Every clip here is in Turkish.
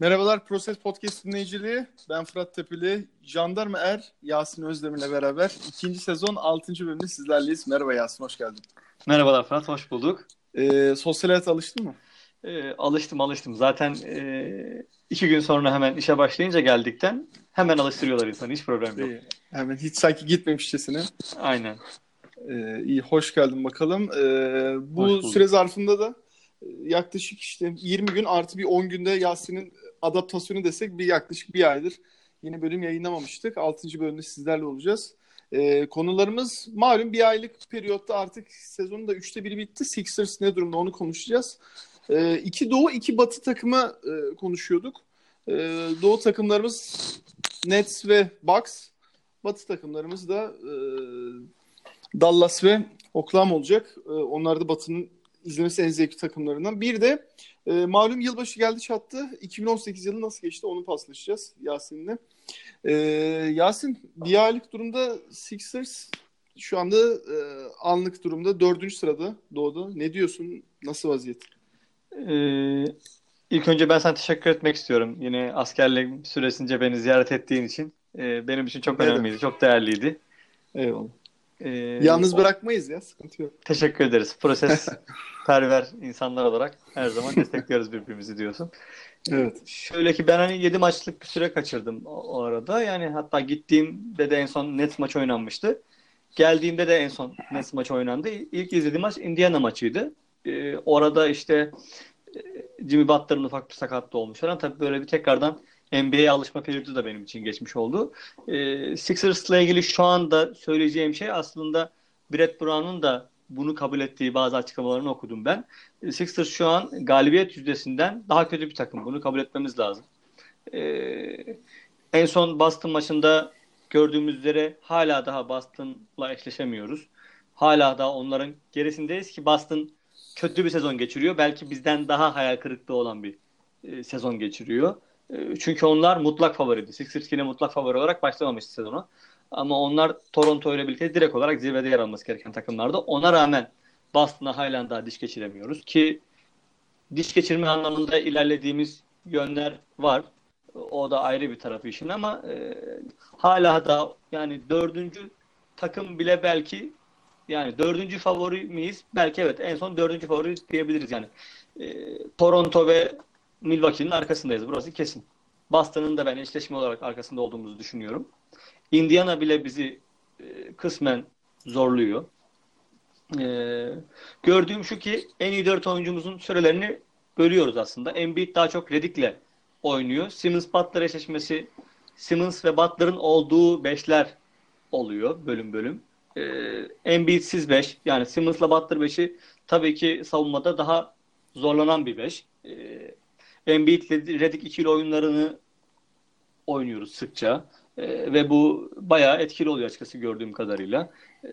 Merhabalar Proses Podcast dinleyiciliği. Ben Fırat Tepeli. Jandarma Er Yasin Özdemir'le beraber ikinci sezon 6. bölümünde sizlerleyiz. Merhaba Yasin, hoş geldin. Merhabalar Fırat, hoş bulduk. Ee, sosyal hayata alıştın mı? Ee, alıştım alıştım. Zaten e, iki gün sonra hemen işe başlayınca geldikten hemen alıştırıyorlar insanı. Hiç problem yok. Ee, hemen hiç sanki gitmemişçesine. Aynen. Ee, iyi, hoş geldin bakalım. Ee, bu süre zarfında da e, yaklaşık işte 20 gün artı bir 10 günde Yasin'in adaptasyonu desek bir yaklaşık bir aydır yeni bölüm yayınlamamıştık. 6. bölümde sizlerle olacağız. Ee, konularımız malum bir aylık periyotta artık sezonun da üçte biri bitti. Sixers ne durumda onu konuşacağız. Ee, iki doğu iki batı takımı e, konuşuyorduk. Ee, doğu takımlarımız Nets ve Bucks. Batı takımlarımız da e, Dallas ve Oklahoma olacak. E, onlar da Batı'nın izlemesi en zevkli takımlarından. Bir de e, malum yılbaşı geldi çattı. 2018 yılı nasıl geçti onu paslaşacağız Yasin'le. E, Yasin bir aylık durumda Sixers şu anda e, anlık durumda dördüncü sırada doğdu. Ne diyorsun? Nasıl vaziyet? Ee, ilk önce ben sana teşekkür etmek istiyorum. Yine askerlik süresince beni ziyaret ettiğin için. Ee, benim için çok önemliydi, evet. çok değerliydi. Eyvallah. Ee, Yalnız bırakmayız ya, sıkıntı yok. Teşekkür ederiz. Proses perver insanlar olarak her zaman destekliyoruz birbirimizi diyorsun. Evet. Şöyle ki ben hani 7 maçlık bir süre kaçırdım o, o arada. Yani hatta gittiğimde de en son Nets maç oynanmıştı. Geldiğimde de en son Nets maç oynandı. İlk izlediğim maç Indiana maçıydı. Ee, orada işte Jimmy Butler'ın ufak bir sakatlığı olmuş falan. Tabii böyle bir tekrardan NBA'ye alışma periyodu da benim için geçmiş oldu. Ee, Sixers'la ilgili şu anda söyleyeceğim şey aslında Brett Brown'un da bunu kabul ettiği bazı açıklamalarını okudum ben. Sixers şu an galibiyet yüzdesinden daha kötü bir takım. Bunu kabul etmemiz lazım. Ee, en son Boston maçında gördüğümüz üzere hala daha Boston'la eşleşemiyoruz. Hala daha onların gerisindeyiz ki Boston kötü bir sezon geçiriyor. Belki bizden daha hayal kırıklığı olan bir e, sezon geçiriyor. E, çünkü onlar mutlak favoriydi. Sixers yine mutlak favori olarak başlamamıştı sezonu. Ama onlar Toronto ile birlikte direkt olarak zirvede yer alması gereken takımlardı. Ona rağmen Boston'a halen daha diş geçiremiyoruz ki diş geçirme anlamında ilerlediğimiz yönler var. O da ayrı bir tarafı işin ama e, hala da yani dördüncü takım bile belki yani dördüncü favori miyiz? Belki evet en son dördüncü favori diyebiliriz yani. E, Toronto ve Milwaukee'nin arkasındayız. Burası kesin. Boston'ın da ben eşleşme olarak arkasında olduğumuzu düşünüyorum. Indiana bile bizi e, kısmen zorluyor. E, gördüğüm şu ki en iyi dört oyuncumuzun sürelerini bölüyoruz aslında. Embiid daha çok Reddick'le oynuyor. Simmons Butler eşleşmesi Simmons ve Butler'ın olduğu beşler oluyor bölüm bölüm. E, Embiid'siz beş yani Simmons'la Butler beşi tabii ki savunmada daha zorlanan bir beş. E, Embiid Reddick ikili oyunlarını oynuyoruz sıkça. E, ve bu bayağı etkili oluyor açıkçası gördüğüm kadarıyla. E,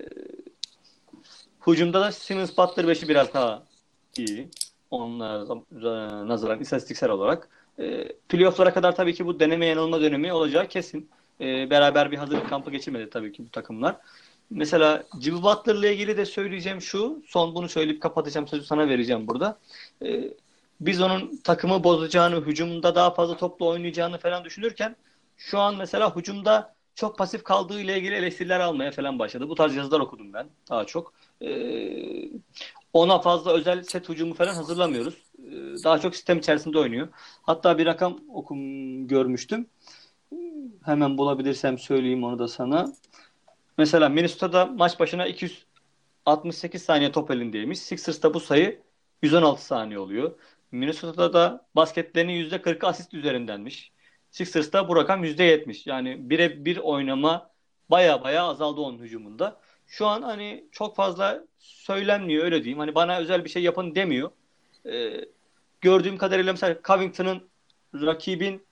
hücumda da Simmons Butler 5'i biraz daha iyi. Onlara nazaran istatistiksel olarak. E, playoff'lara kadar tabii ki bu deneme yanılma dönemi olacağı kesin. E, beraber bir hazırlık kampı geçirmedi tabii ki bu takımlar. Mesela Jimmy Butler'la ilgili de söyleyeceğim şu. Son bunu söyleyip kapatacağım sözü sana vereceğim burada. E, biz onun takımı bozacağını, hücumda daha fazla topla oynayacağını falan düşünürken şu an mesela hücumda çok pasif kaldığı ile ilgili eleştiriler almaya falan başladı. Bu tarz yazılar okudum ben daha çok. Ee, ona fazla özel set hücumu falan hazırlamıyoruz. Ee, daha çok sistem içerisinde oynuyor. Hatta bir rakam okum görmüştüm. Hemen bulabilirsem söyleyeyim onu da sana. Mesela Minnesota'da maç başına 268 saniye top elindeymiş. Sixers'ta bu sayı 116 saniye oluyor. Minnesota'da da basketlerinin %40'ı asist üzerindenmiş. Sixers'ta bu rakam %70. Yani bire bir oynama baya baya azaldı onun hücumunda. Şu an hani çok fazla söylenmiyor öyle diyeyim. Hani bana özel bir şey yapın demiyor. Ee, gördüğüm kadarıyla mesela Covington'ın rakibin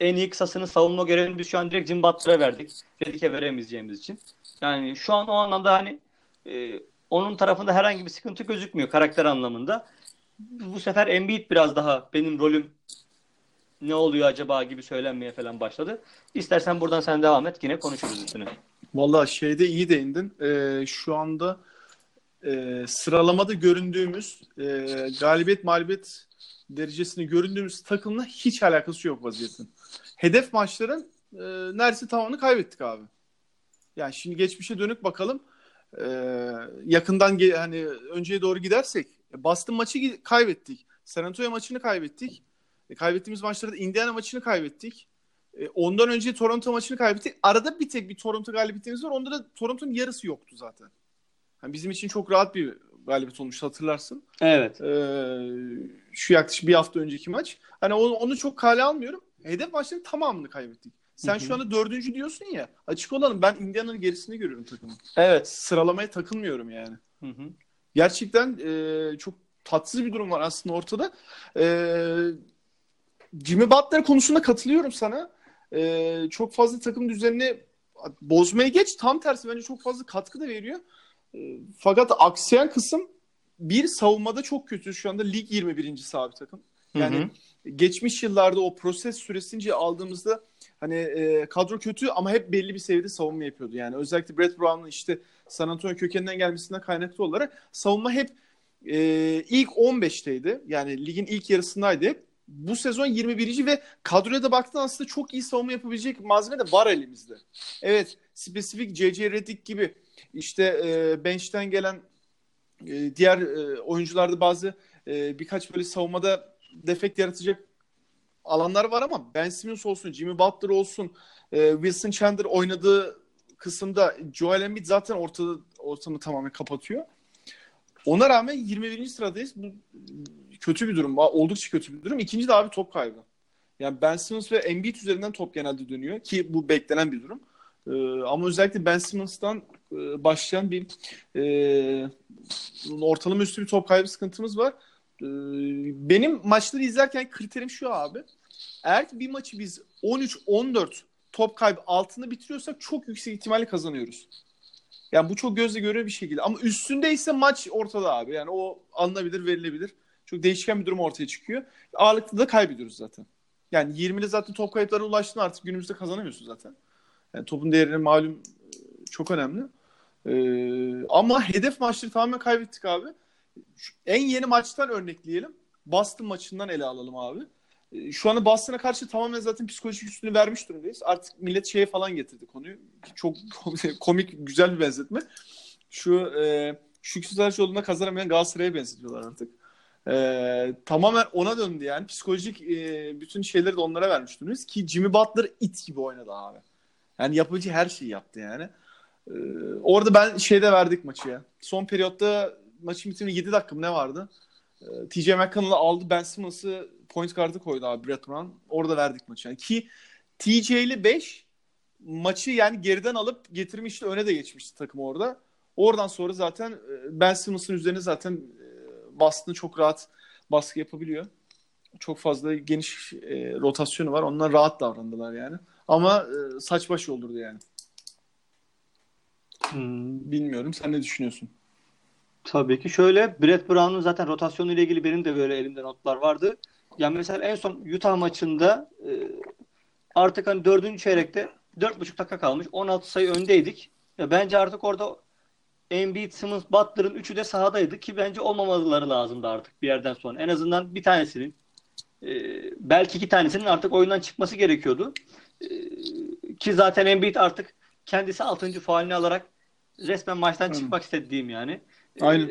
en iyi kısasını savunma görevini biz şu an direkt Jim Butler'a verdik. Reddick'e veremeyeceğimiz için. Yani şu an o anlamda hani e, onun tarafında herhangi bir sıkıntı gözükmüyor karakter anlamında. Bu sefer Embiid biraz daha benim rolüm ne oluyor acaba gibi söylenmeye falan başladı. İstersen buradan sen devam et yine konuşuruz üstüne. Valla şeyde iyi değindin. Ee, şu anda e, sıralamada göründüğümüz e, galibiyet mağlubiyet derecesini göründüğümüz takımla hiç alakası yok vaziyetin. Hedef maçların e, neredeyse tamamını kaybettik abi. Yani şimdi geçmişe dönük bakalım. E, yakından hani önceye doğru gidersek Boston maçı kaybettik. San Antonio maçını kaybettik. E, kaybettiğimiz maçlarda Indiana maçını kaybettik. E, ondan önce Toronto maçını kaybettik. Arada bir tek bir Toronto galibiyetimiz var. Onda da Toronto'nun yarısı yoktu zaten. Yani bizim için çok rahat bir galibiyet olmuş hatırlarsın. Evet. Ee, şu yaklaşık bir hafta önceki maç. Hani onu, onu çok kale almıyorum. Hedef maçların tamamını kaybettik. Sen Hı-hı. şu anda dördüncü diyorsun ya. Açık olalım ben Indiana'nın gerisini görüyorum takımın. Evet. Sıralamaya takılmıyorum yani. Hı-hı. Gerçekten e, çok tatsız bir durum var aslında ortada. E, Jimmy Butler konusunda katılıyorum sana. E, çok fazla takım düzenini bozmaya geç. Tam tersi bence çok fazla katkı da veriyor. E, fakat aksiyen kısım bir savunmada çok kötü. Şu anda lig 21. sabit takım. Yani hı hı. geçmiş yıllarda o proses süresince aldığımızda hani e, kadro kötü ama hep belli bir seviyede savunma yapıyordu. Yani özellikle Brett Brown'un işte San Antonio kökeninden gelmesinden kaynaklı olarak savunma hep e, ilk 15'teydi. Yani ligin ilk yarısındaydı. Bu sezon 21. ve kadroya da baktığında aslında çok iyi savunma yapabilecek malzeme de var elimizde. Evet spesifik C.C. Redick gibi işte e, bench'ten gelen e, diğer e, oyuncularda bazı e, birkaç böyle savunmada defekt yaratacak alanlar var ama Ben Simmons olsun, Jimmy Butler olsun, e, Wilson Chandler oynadığı kısımda Joel Embiid zaten ortada ortamı tamamen kapatıyor. Ona rağmen 21. sıradayız. Bu kötü bir durum. Oldukça kötü bir durum. İkinci de abi top kaybı. Yani Ben Simmons ve Embiid üzerinden top genelde dönüyor ki bu beklenen bir durum. Ee, ama özellikle Ben Simmons'tan e, başlayan bir e, ortalama üstü bir top kaybı sıkıntımız var. E, benim maçları izlerken kriterim şu abi. Eğer ki bir maçı biz 13-14 top kaybı altında bitiriyorsak çok yüksek ihtimalle kazanıyoruz. Yani bu çok gözle görülür bir şekilde. Ama üstündeyse maç ortada abi. Yani o alınabilir, verilebilir. Çok değişken bir durum ortaya çıkıyor. Ağırlıkta da kaybediyoruz zaten. Yani 20'de zaten top kayıplara ulaştın artık günümüzde kazanamıyorsun zaten. Yani topun değerini malum e, çok önemli. Ee, ama hedef maçları tamamen kaybettik abi. Şu, en yeni maçtan örnekleyelim. Boston maçından ele alalım abi. Ee, şu anda Boston'a karşı tamamen zaten psikolojik üstünü vermiş durumdayız. Artık millet şeye falan getirdi konuyu. Çok komik, güzel bir benzetme. Şu e, Şükrü Saraçoğlu'na kazanamayan Galatasaray'a benzetiyorlar artık. E, tamamen ona döndü yani. Psikolojik e, bütün şeyleri de onlara vermiş durumdayız. Ki Jimmy Butler it gibi oynadı abi. Yani yapabileceği her şeyi yaptı yani. Ee, orada ben şeyde verdik maçı ya. Son periyotta maçın bitiminde 7 dakika mı ne vardı? Ee, TJ McConnell'ı aldı. Ben Simmons'ı point guard'ı koydu abi Brett Brown. Orada verdik maçı. Yani ki TJ'li 5 maçı yani geriden alıp getirmişti. Öne de geçmişti takım orada. Oradan sonra zaten e, Ben Simmons'ın üzerine zaten e, bastığını çok rahat baskı yapabiliyor. Çok fazla geniş e, rotasyonu var. Onlar rahat davrandılar yani. Ama e, saç baş olurdu yani. Hmm. Bilmiyorum. Sen ne düşünüyorsun? Tabii ki şöyle Brett Brown'un zaten rotasyonu ile ilgili benim de böyle elimde notlar vardı. Yani mesela en son Utah maçında e, artık hani dördüncü çeyrekte dört buçuk dakika kalmış. 16 sayı öndeydik. Ya bence artık orada Embiid, Simmons, Butler'ın üçü de sahadaydı ki bence olmamaları lazımdı artık bir yerden sonra. En azından bir tanesinin e, belki iki tanesinin artık oyundan çıkması gerekiyordu. E, ki zaten Embiid artık kendisi 6. faalini alarak resmen maçtan çıkmak istediğim yani. Aynen.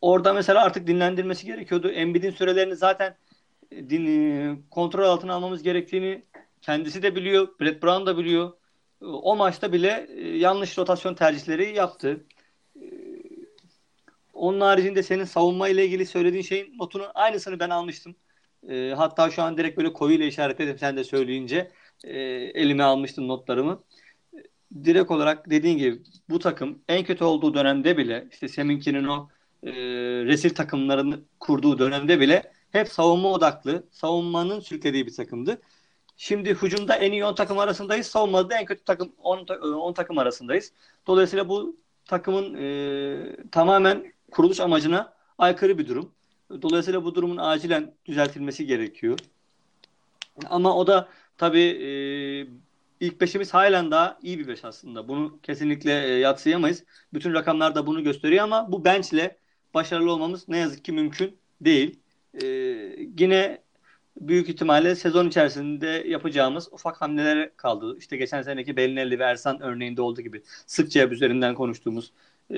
Orada mesela artık dinlendirmesi gerekiyordu. Embiid'in sürelerini zaten din, e, kontrol altına almamız gerektiğini kendisi de biliyor. Brett Brown da biliyor. O maçta bile e, yanlış rotasyon tercihleri yaptı. Onun haricinde senin savunma ile ilgili söylediğin şeyin notunu aynısını ben almıştım. hatta şu an direkt böyle koyuyla işaretledim sen de söyleyince. elime almıştım notlarımı direkt olarak dediğin gibi bu takım en kötü olduğu dönemde bile işte Seminki'nin o e, resil takımlarını kurduğu dönemde bile hep savunma odaklı, savunmanın sürüklediği bir takımdı. Şimdi hücumda en iyi 10 takım arasındayız. Savunmada en kötü takım 10, 10 takım arasındayız. Dolayısıyla bu takımın e, tamamen kuruluş amacına aykırı bir durum. Dolayısıyla bu durumun acilen düzeltilmesi gerekiyor. Ama o da tabii e, ilk beşimiz halen daha iyi bir beş aslında. Bunu kesinlikle e, yatsıyamayız. Bütün rakamlar da bunu gösteriyor ama bu bench'le başarılı olmamız ne yazık ki mümkün değil. E, yine büyük ihtimalle sezon içerisinde yapacağımız ufak hamleler kaldı. İşte geçen seneki Belinelli ve Ersan örneğinde olduğu gibi sıkça üzerinden konuştuğumuz e,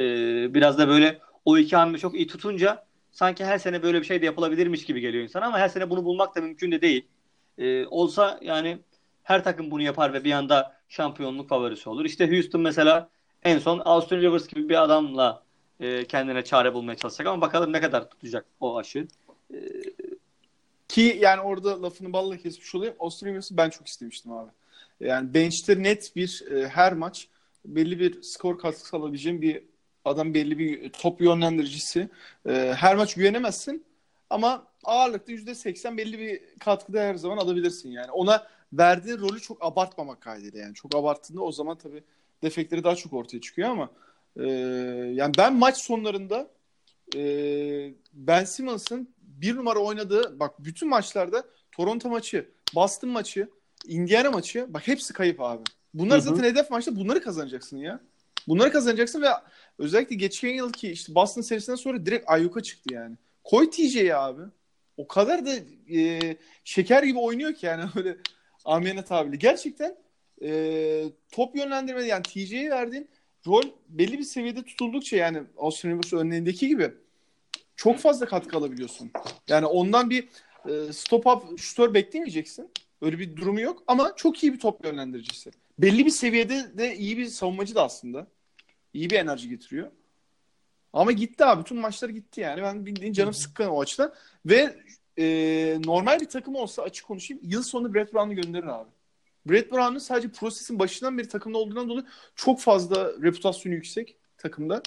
biraz da böyle o iki hamle çok iyi tutunca sanki her sene böyle bir şey de yapılabilirmiş gibi geliyor insan ama her sene bunu bulmak da mümkün de değil. E, olsa yani her takım bunu yapar ve bir anda şampiyonluk favorisi olur. İşte Houston mesela en son Austin Rivers gibi bir adamla e, kendine çare bulmaya çalışacak ama bakalım ne kadar tutacak o aşı. E, ki yani orada lafını balla kesmiş olayım. Rivers'ı ben çok istemiştim abi. Yani bench'te net bir e, her maç belli bir skor katkısı alabileceğim bir adam belli bir top yönlendiricisi. E, her maç güvenemezsin ama ağırlıkta %80 belli bir katkıda her zaman alabilirsin yani. Ona verdiği rolü çok abartmamak kaydıyla yani. Çok abarttığında o zaman tabii defekleri daha çok ortaya çıkıyor ama e, yani ben maç sonlarında e, Ben Simmons'ın bir numara oynadığı bak bütün maçlarda Toronto maçı, Boston maçı, Indiana maçı bak hepsi kayıp abi. Bunlar zaten hedef maçta bunları kazanacaksın ya. Bunları kazanacaksın ve özellikle geçen yılki işte Boston serisinden sonra direkt Ayuk'a çıktı yani. Koy TJ'yi abi. O kadar da e, şeker gibi oynuyor ki yani öyle amiyane tabiri. Gerçekten e, top yönlendirme yani TJ'ye verdiğin rol belli bir seviyede tutuldukça yani Austin Rivers örneğindeki gibi çok fazla katkı alabiliyorsun. Yani ondan bir e, stop up şutör beklemeyeceksin. Öyle bir durumu yok ama çok iyi bir top yönlendiricisi. Belli bir seviyede de iyi bir savunmacı da aslında. İyi bir enerji getiriyor. Ama gitti abi. Tüm maçlar gitti yani. Ben bildiğin canım sıkkın o açıdan. Ve e, normal bir takım olsa açık konuşayım. Yıl sonu Brett Brown'u gönderir abi. Brett Brown'un sadece prosesin başından beri takımda olduğundan dolayı çok fazla reputasyonu yüksek takımda.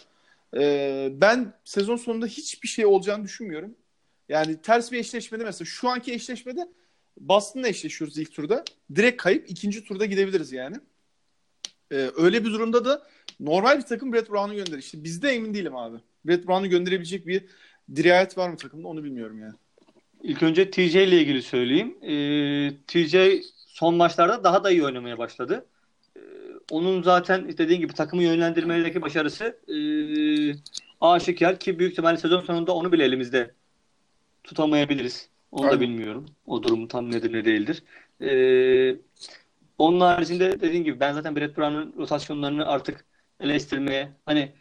Ee, ben sezon sonunda hiçbir şey olacağını düşünmüyorum. Yani ters bir eşleşmede mesela şu anki eşleşmede Boston'la eşleşiyoruz ilk turda. Direkt kayıp ikinci turda gidebiliriz yani. Ee, öyle bir durumda da normal bir takım Brett Brown'u gönderir. İşte bizde emin değilim abi. Brett Brown'u gönderebilecek bir dirayet var mı takımda onu bilmiyorum yani. İlk önce TJ ile ilgili söyleyeyim. Ee, TJ son maçlarda daha da iyi oynamaya başladı onun zaten dediğin gibi takımı yönlendirmedeki başarısı e, aşikar ki büyük ihtimalle sezon sonunda onu bile elimizde tutamayabiliriz. Onu Aynen. da bilmiyorum. O durum tam nedir ne değildir. Ee, onun haricinde dediğim gibi ben zaten Brett Brown'un rotasyonlarını artık eleştirmeye hani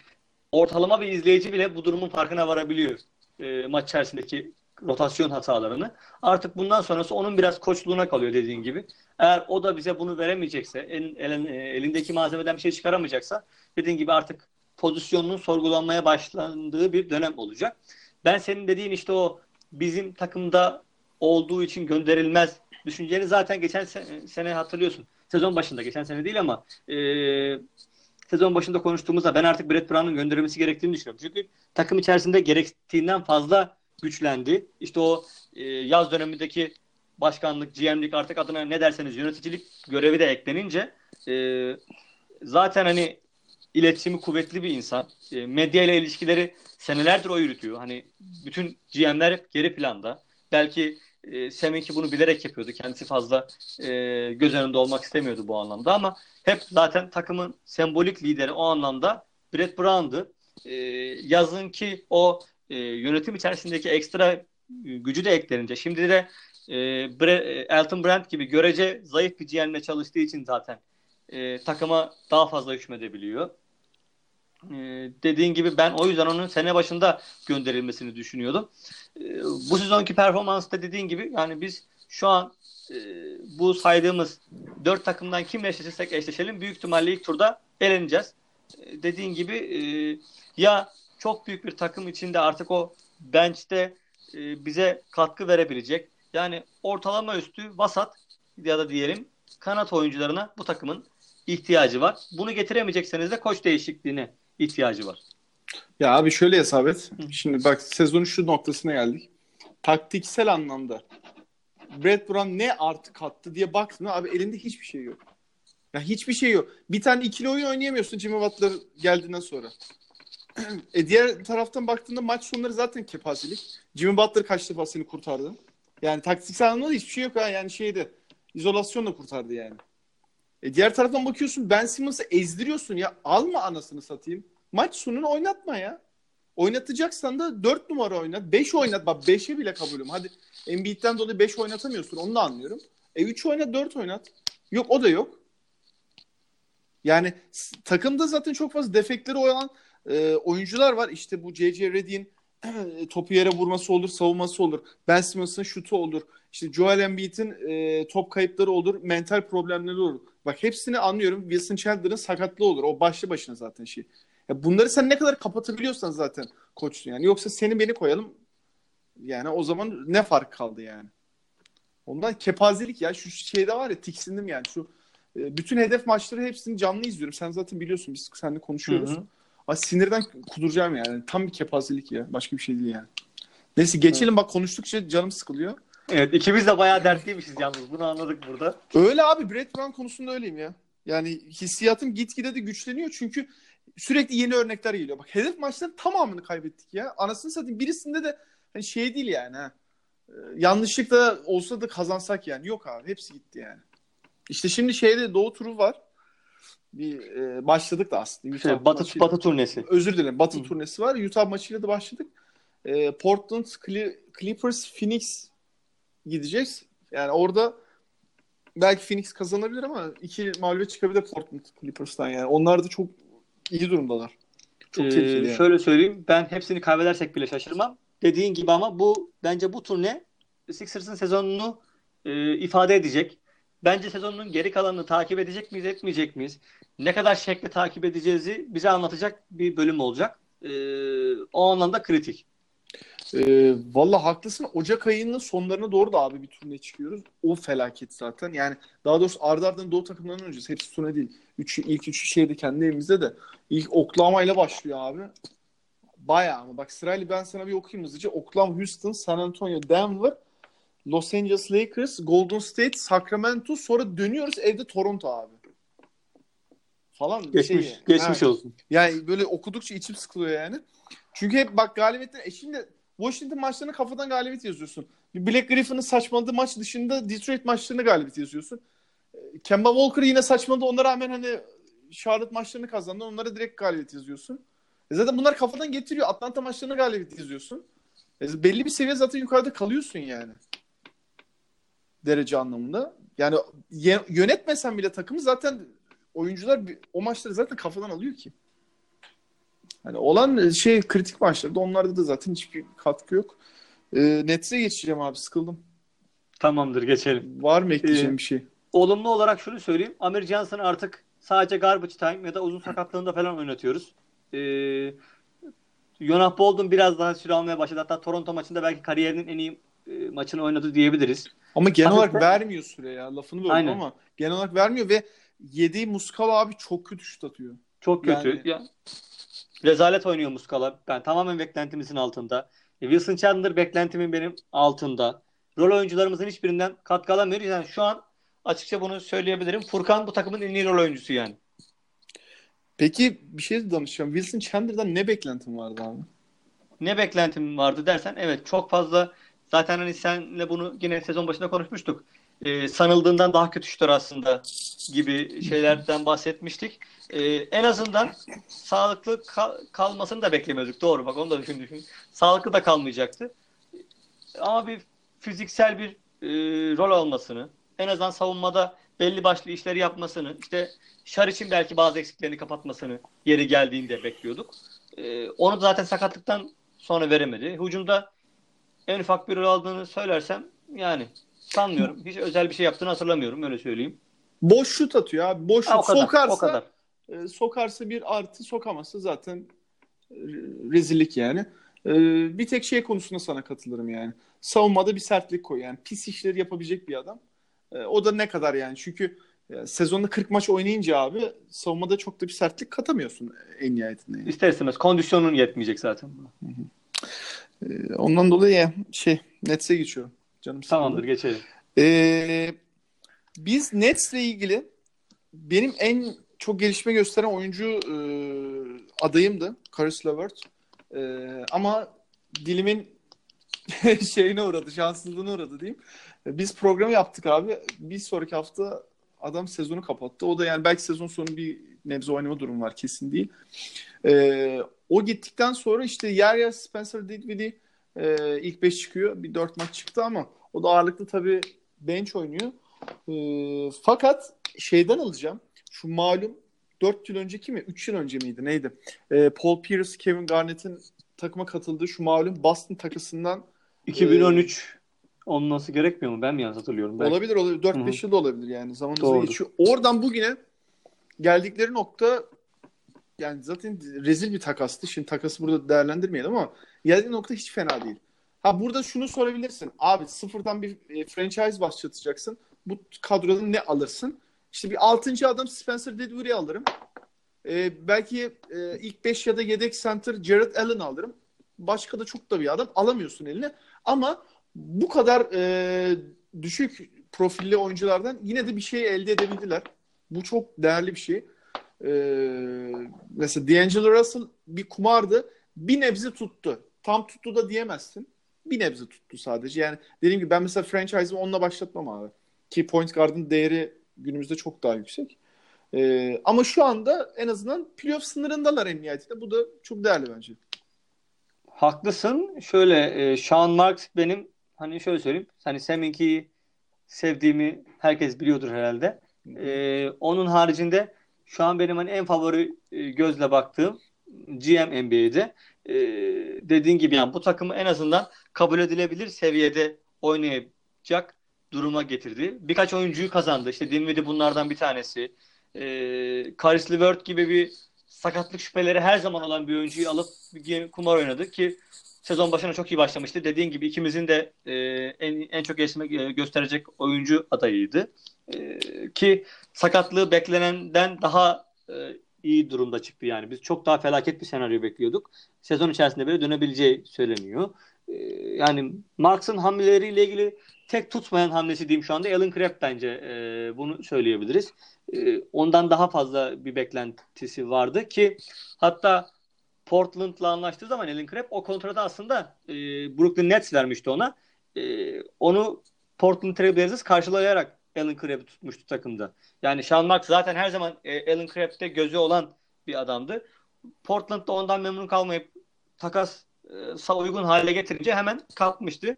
ortalama bir izleyici bile bu durumun farkına varabiliyor. E, maç içerisindeki rotasyon hatalarını. Artık bundan sonrası onun biraz koçluğuna kalıyor dediğin gibi. Eğer o da bize bunu veremeyecekse, el, el, elindeki malzemeden bir şey çıkaramayacaksa dediğin gibi artık pozisyonunun sorgulanmaya başlandığı bir dönem olacak. Ben senin dediğin işte o bizim takımda olduğu için gönderilmez düşünceni zaten geçen sene, sene hatırlıyorsun. Sezon başında, geçen sene değil ama e, sezon başında konuştuğumuzda ben artık Brett Brown'un gönderilmesi gerektiğini düşünüyorum. Çünkü takım içerisinde gerektiğinden fazla güçlendi. İşte o e, yaz dönemindeki başkanlık, GM'lik artık adına ne derseniz yöneticilik görevi de eklenince e, zaten hani iletişimi kuvvetli bir insan. E, medya ile ilişkileri senelerdir o yürütüyor. Hani bütün GM'ler geri planda. Belki e, Seminki bunu bilerek yapıyordu. Kendisi fazla e, göz önünde olmak istemiyordu bu anlamda ama hep zaten takımın sembolik lideri o anlamda Brett Brown'dı. E, yazın ki o e, yönetim içerisindeki ekstra gücü de eklenince şimdi de e, Bre, e, Elton Brand gibi görece zayıf bir GM'le çalıştığı için zaten e, takıma daha fazla hükmedebiliyor. E, dediğin gibi ben o yüzden onun sene başında gönderilmesini düşünüyordum. E, bu sezonki performansta dediğin gibi yani biz şu an e, bu saydığımız dört takımdan kimle eşleşirsek eşleşelim büyük ihtimalle ilk turda eleneceğiz. E, dediğin gibi e, ya çok büyük bir takım içinde artık o bench'te e, bize katkı verebilecek. Yani ortalama üstü vasat ya da diyelim kanat oyuncularına bu takımın ihtiyacı var. Bunu getiremeyecekseniz de koç değişikliğine ihtiyacı var. Ya abi şöyle hesap et. Şimdi bak sezonun şu noktasına geldik. Taktiksel anlamda Brad Brown ne artı kattı diye baktın abi elinde hiçbir şey yok. Ya hiçbir şey yok. Bir tane ikili oyun oynayamıyorsun Jimmy Butler geldiğinden sonra. e diğer taraftan baktığında maç sonları zaten kepazelik. Jimmy Butler kaç defa seni kurtardı. Yani taktiksel anlamda hiçbir şey yok ha. Yani şeyde izolasyonla kurtardı yani. E diğer taraftan bakıyorsun Ben Simmons'ı ezdiriyorsun ya. Alma anasını satayım. Maç sonunu oynatma ya. Oynatacaksan da 4 numara oynat. 5 oynat. Bak 5'e bile kabulüm. Hadi Embiid'den dolayı 5 oynatamıyorsun. Onu da anlıyorum. E 3 oynat 4 oynat. Yok o da yok. Yani takımda zaten çok fazla defektleri olan e, oyuncular var. İşte bu J.J. Redick'in topu yere vurması olur, savunması olur. Ben Simmons'ın şutu olur. İşte Joel Embiid'in e, top kayıpları olur, mental problemleri olur. Bak hepsini anlıyorum. Wilson Chandler'ın sakatlığı olur. O başlı başına zaten şey. Ya bunları sen ne kadar kapatabiliyorsan zaten koçsun yani. Yoksa seni beni koyalım yani o zaman ne fark kaldı yani? Ondan kepazelik ya. Şu şeyde var ya tiksindim yani. Şu e, bütün hedef maçları hepsini canlı izliyorum. Sen zaten biliyorsun biz seninle konuşuyoruz. Hı hı. Ay sinirden kuduracağım yani. Tam bir kepazelik ya. Başka bir şey değil yani. Neyse geçelim bak konuştukça canım sıkılıyor. Evet ikimiz de bayağı dertliymişiz yalnız. Bunu anladık burada. Öyle abi Brett Brown konusunda öyleyim ya. Yani hissiyatım gitgide de güçleniyor çünkü sürekli yeni örnekler geliyor. Bak hedef maçların tamamını kaybettik ya. Anasını satayım birisinde de hani şey değil yani ha. Ee, yanlışlıkla olsa da kazansak yani. Yok abi hepsi gitti yani. İşte şimdi şeyde Doğu turu var. Bir e, başladık da aslında. Utah şey, Batı, maçı, Batı turnesi. Özür dilerim. Batı Hı. turnesi var. Utah maçıyla da başladık. E, Portland, Clippers, Phoenix gideceğiz. Yani orada belki Phoenix kazanabilir ama iki mağlubiyet çıkabilir Portland Clippers'tan yani. Onlar da çok iyi durumdalar. Çok ee, tehlikeli yani. Şöyle söyleyeyim. Ben hepsini kaybedersek bile şaşırmam. Dediğin gibi ama bu bence bu turne Sixers'ın sezonunu e, ifade edecek. Bence sezonun geri kalanını takip edecek miyiz, etmeyecek miyiz? Ne kadar şekli takip edeceğizi bize anlatacak bir bölüm olacak. E, o anlamda kritik. E, Valla haklısın. Ocak ayının sonlarına doğru da abi bir turne çıkıyoruz. O felaket zaten. Yani daha doğrusu ardı ardına doğu takımlarının öncesi. Hepsi turne değil. Üç, ilk üçü şeydi kendi evimizde de. İlk Oklahoma ile başlıyor abi. Bayağı ama bak sırayla ben sana bir okuyayım hızlıca. Oklahoma, Houston, San Antonio, Denver, Los Angeles Lakers, Golden State, Sacramento sonra dönüyoruz evde Toronto abi. Falan geçmiş, şey, geçmiş yani. olsun. Yani böyle okudukça içim sıkılıyor yani. Çünkü hep bak galibiyetler e şimdi Washington maçlarını kafadan galibiyet yazıyorsun. Black Griffin'ın saçmaladığı maç dışında Detroit maçlarını galibiyet yazıyorsun. E, Kemba Walker yine saçmaladı. Ona rağmen hani Charlotte maçlarını kazandı. Onlara direkt galibiyet yazıyorsun. E zaten bunlar kafadan getiriyor. Atlanta maçlarını galibiyet yazıyorsun. E belli bir seviye zaten yukarıda kalıyorsun yani derece anlamında. Yani yönetmesen bile takımı zaten oyuncular o maçları zaten kafadan alıyor ki. Yani olan şey kritik maçlarda onlarda da zaten hiçbir katkı yok. E, Nets'e geçeceğim abi sıkıldım. Tamamdır geçelim. Var mı ekleyeceğim ee, bir şey? Olumlu olarak şunu söyleyeyim. Amir Johnson'ı artık sadece garbage time ya da uzun sakatlığında falan oynatıyoruz. Ee, Jonah Bolden biraz daha süre almaya başladı. Hatta Toronto maçında belki kariyerinin en iyi e, maçını oynadı diyebiliriz. Ama genel olarak vermiyor süre ya. Lafını böldüm ama genel olarak vermiyor ve yediği Muskala abi çok kötü şut atıyor. Çok kötü. Yani... Ya, rezalet oynuyor Muskala. Ben tamamen beklentimizin altında. E, Wilson Chandler beklentimin benim altında. Rol oyuncularımızın hiçbirinden katkı alamıyoruz. Yani şu an açıkça bunu söyleyebilirim. Furkan bu takımın en iyi rol oyuncusu yani. Peki bir şey de danışacağım. Wilson Chandler'dan ne beklentin vardı abi? Ne beklentim vardı dersen evet çok fazla Zaten hani senle bunu yine sezon başında konuşmuştuk. Ee, sanıldığından daha kötü şutör aslında gibi şeylerden bahsetmiştik. Ee, en azından sağlıklı kal- kalmasını da beklemiyorduk. Doğru bak onu da düşün düşün. Sağlıklı da kalmayacaktı. Ama bir fiziksel bir e, rol almasını, en azından savunmada belli başlı işleri yapmasını, işte Şar için belki bazı eksiklerini kapatmasını yeri geldiğinde bekliyorduk. Ee, onu zaten sakatlıktan sonra veremedi. Hücumda en ufak bir rol aldığını söylersem yani sanmıyorum. Hiç özel bir şey yaptığını hatırlamıyorum öyle söyleyeyim. Boş şut atıyor abi. Boş şut. Ha, o kadar, sokarsa o kadar. E, sokarsa bir artı sokamazsa zaten rezillik yani. E, bir tek şey konusunda sana katılırım yani. Savunmada bir sertlik koy yani. Pis işleri yapabilecek bir adam. E, o da ne kadar yani. Çünkü e, sezonda 40 maç oynayınca abi savunmada çok da bir sertlik katamıyorsun en nihayetinde. Yani. İster istemez. Kondisyonun yetmeyecek zaten. Hı hı. Ee, ondan dolayı şey Nets'e geçiyorum. Canım Tamamdır geçelim. Ee, biz Nets'le ilgili benim en çok gelişme gösteren oyuncu e, adayımdı. Caris LeVert. E, ama dilimin şeyine uğradı, şanssızlığına uğradı diyeyim. Biz programı yaptık abi. Bir sonraki hafta adam sezonu kapattı. O da yani belki sezon sonu bir nebze oynama durum var kesin değil. E, o gittikten sonra işte yer yer Spencer Dinwiddie e, ilk 5 çıkıyor. Bir 4 maç çıktı ama o da ağırlıklı tabii bench oynuyor. E, fakat şeyden alacağım. Şu malum 4 yıl önceki mi? 3 yıl önce miydi? Neydi? E, Paul Pierce, Kevin Garnett'in takıma katıldığı şu malum Boston takısından 2013 e, olması gerekmiyor mu? Ben mi yanlış hatırlıyorum? Belki. Olabilir olabilir. 4-5 yıl da olabilir yani. Zaman geçiyor. Oradan bugüne geldikleri nokta yani zaten rezil bir takastı. Şimdi takası burada değerlendirmeyelim ama geldiği nokta hiç fena değil. Ha burada şunu sorabilirsin. Abi sıfırdan bir e, franchise başlatacaksın. Bu kadrodan ne alırsın? İşte bir altıncı adam Spencer Dinwiddie alırım. Ee, belki e, ilk 5 ya da yedek center Jared Allen alırım. Başka da çok da bir adam alamıyorsun eline. Ama bu kadar e, düşük profilli oyunculardan yine de bir şey elde edebildiler. Bu çok değerli bir şey. Ee, mesela D'Angelo Russell bir kumardı. Bir nebze tuttu. Tam tuttu da diyemezsin. Bir nebze tuttu sadece. Yani dediğim gibi ben mesela franchise'ımı onunla başlatmam abi. Ki point guard'ın değeri günümüzde çok daha yüksek. Ee, ama şu anda en azından playoff sınırındalar en nihayetinde. Bu da çok değerli bence. Haklısın. Şöyle e, Sean Marks benim hani şöyle söyleyeyim. Hani Seminki'yi sevdiğimi herkes biliyordur herhalde. E, onun haricinde şu an benim hani en favori e, gözle baktığım GM NBA'de. E, dediğin gibi yani bu takımı en azından kabul edilebilir seviyede oynayacak duruma getirdi. Birkaç oyuncuyu kazandı. İşte Dinwiddie bunlardan bir tanesi. E, Karis LeVert gibi bir sakatlık şüpheleri her zaman olan bir oyuncuyu alıp bir kumar oynadı ki sezon başına çok iyi başlamıştı. Dediğin gibi ikimizin de e, en, en çok gelişme gösterecek oyuncu adayıydı. E, ki sakatlığı beklenenden daha e, iyi durumda çıktı yani. Biz çok daha felaket bir senaryo bekliyorduk. Sezon içerisinde böyle dönebileceği söyleniyor. E, yani Marks'ın hamleleriyle ilgili tek tutmayan hamlesi diyeyim şu anda Alan Crabb bence e, bunu söyleyebiliriz. E, ondan daha fazla bir beklentisi vardı ki hatta Portland'la anlaştığı zaman Alan Crabb o kontratı aslında e, Brooklyn Nets vermişti ona. E, onu Portland Trailblazers karşılayarak Alan Crabb'i tutmuştu takımda. Yani Sean Marks zaten her zaman e, Alan Crabb'de gözü olan bir adamdı. Portland'da ondan memnun kalmayıp takas e, uygun hale getirince hemen kalkmıştı.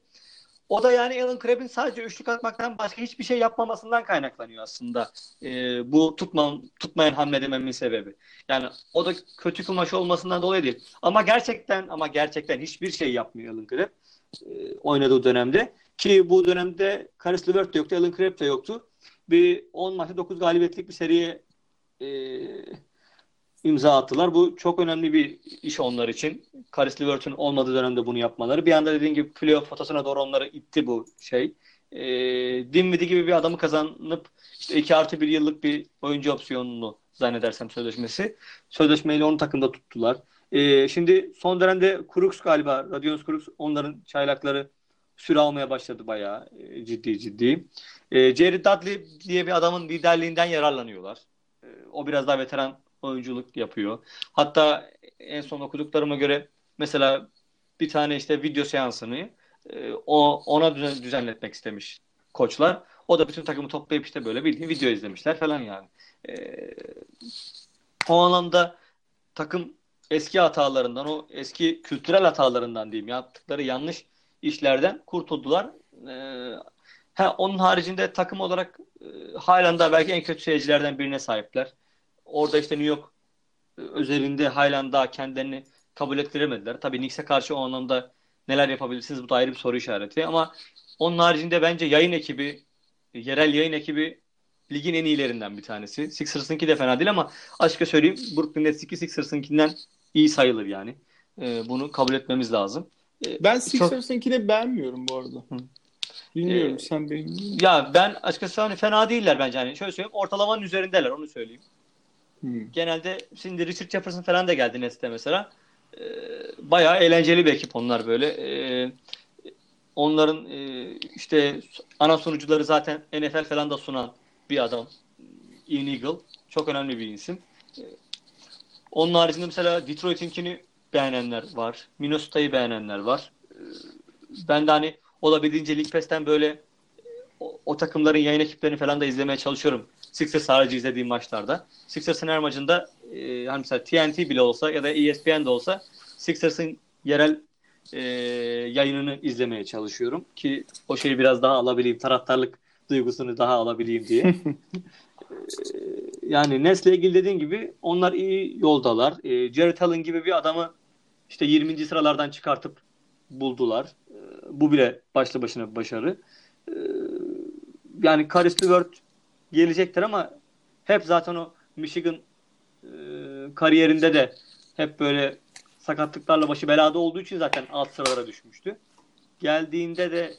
O da yani Alan Crabb'in sadece üçlük atmaktan başka hiçbir şey yapmamasından kaynaklanıyor aslında. E, bu tutmam, tutmayan hamle dememin sebebi. Yani o da kötü kumaşı olmasından dolayı değil. Ama gerçekten ama gerçekten hiçbir şey yapmıyor Alan Crabb e, oynadığı dönemde. Ki bu dönemde Karis LeVert de yoktu, Alan Crabb de yoktu. Bir 10 maçta 9 galibiyetlik bir seriye e, imza attılar. Bu çok önemli bir iş onlar için. Karis LeVert'ün olmadığı dönemde bunu yapmaları. Bir anda dediğin gibi playoff potasına doğru onları itti bu şey. E, Dinwiddie gibi bir adamı kazanıp işte 2 artı 1 yıllık bir oyuncu opsiyonunu zannedersem sözleşmesi. Sözleşmeyle onu takımda tuttular. E, şimdi son dönemde Crooks galiba, Radions Crooks onların çaylakları süre almaya başladı bayağı e, ciddi ciddi. E, Jared Dudley diye bir adamın liderliğinden yararlanıyorlar. E, o biraz daha veteran oyunculuk yapıyor. Hatta en son okuduklarıma göre mesela bir tane işte video seansını e, o ona düzenletmek istemiş koçlar. O da bütün takımı toplayıp işte böyle bildiğin video izlemişler falan yani. O anlamda takım eski hatalarından, o eski kültürel hatalarından diyeyim yaptıkları yanlış işlerden kurtuldular. E, ha, onun haricinde takım olarak e, halen belki en kötü seyircilerden birine sahipler. Orada işte New York e, özelinde halen daha kendilerini kabul ettiremediler. Tabii Knicks'e karşı o anlamda neler yapabilirsiniz bu da ayrı bir soru işareti. Ama onun haricinde bence yayın ekibi, yerel yayın ekibi ligin en iyilerinden bir tanesi. Sixers'ınki de fena değil ama açıkça söyleyeyim Brooklyn Nets 2 Sixers'ınkinden iyi sayılır yani. Ee, bunu kabul etmemiz lazım. Ee, ben Sixers'ınkini çok... beğenmiyorum bu arada. Hı. Bilmiyorum ee, sen benim. Ya ben açıkçası hani fena değiller bence. Hani şöyle söyleyeyim ortalamanın üzerindeler onu söyleyeyim. Hmm. Genelde şimdi Richard Jefferson falan da geldi Nets'te mesela. Ee, bayağı eğlenceli bir ekip onlar böyle. Ee, onların e, işte ana sunucuları zaten NFL falan da sunan bir adam. Ian Eagle. Çok önemli bir isim. Ee, onun haricinde mesela Detroit'inkini beğenenler var. Minnesota'yı beğenenler var. Ee, ben de hani olabildiğince League Pass'ten böyle o, o takımların yayın ekiplerini falan da izlemeye çalışıyorum. Sixers harici izlediğim maçlarda. Sixers'ın her maçında e, hani mesela TNT bile olsa ya da ESPN de olsa Sixers'ın yerel e, yayınını izlemeye çalışıyorum ki o şeyi biraz daha alabileyim. Taraftarlık duygusunu daha alabileyim diye. yani Nes'le ilgili dediğin gibi onlar iyi yoldalar. E, Jared Allen gibi bir adamı işte 20. sıralardan çıkartıp buldular. E, bu bile başlı başına bir başarı. E, yani Karis LeVert gelecektir ama hep zaten o Michigan e, kariyerinde de hep böyle sakatlıklarla başı belada olduğu için zaten alt sıralara düşmüştü. Geldiğinde de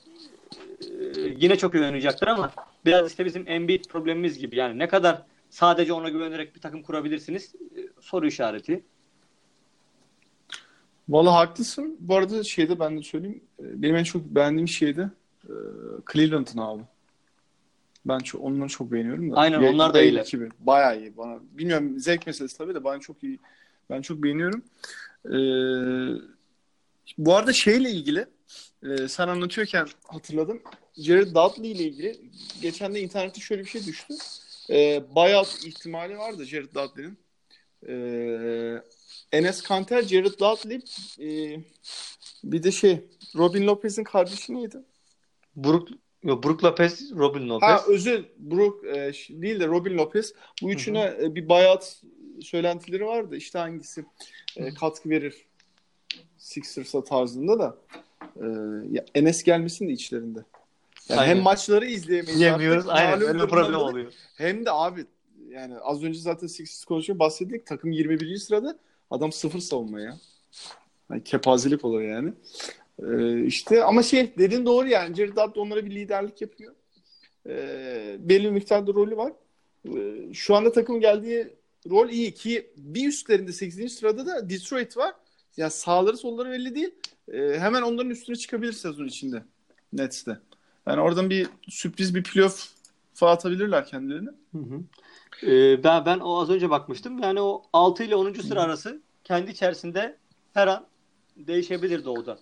e, yine çok iyi ama biraz işte bizim Embiid problemimiz gibi. Yani ne kadar sadece ona güvenerek bir takım kurabilirsiniz? E, soru işareti. Valla haklısın. Bu arada şeyde ben de söyleyeyim. E, benim en çok beğendiğim şeydi e, Cleveland'ın abi. Ben çok, onları çok beğeniyorum da. Aynen onlar da iyiler. Gibi. Bayağı iyi. Bana, bilmiyorum zevk meselesi tabii de bana çok iyi. Ben çok beğeniyorum. Ee, bu arada şeyle ilgili e, sen anlatıyorken hatırladım. Jared Dudley ile ilgili geçen de internette şöyle bir şey düştü. E, buyout ihtimali vardı Jared Dudley'nin. E, Enes Kanter, Jared Dudley e, bir de şey Robin Lopez'in kardeşi neydi? Brook, yok, Brook Lopez, Robin Lopez. Ha özür Brook e, değil de Robin Lopez. Bu üçüne hı hı. E, bir buyout söylentileri vardı. İşte hangisi e, katkı verir Sixers'a tarzında da. E, ya Enes gelmesin de içlerinde. Yani hem maçları izleyemeyiz. Yemiyoruz. Aynen öyle problem oluyor. Hem de abi yani az önce zaten Sixers konuşuyor bahsettik. Takım 21. sırada adam sıfır savunma ya. Yani kepazelik olur yani. Ee, işte ama şey dedin doğru yani. Jared Dudley onlara bir liderlik yapıyor. Ee, belli bir miktarda rolü var. Ee, şu anda takım geldiği rol iyi ki bir üstlerinde 8. sırada da Detroit var. Ya sağları solları belli değil. Ee, hemen onların üstüne çıkabilir sezon içinde. Nets'te. Yani oradan bir sürpriz bir playoff atabilirler kendilerini. Hı hı. Ee, ben ben o az önce bakmıştım. Yani o 6 ile 10. sıra arası kendi içerisinde her an değişebilir doğuda.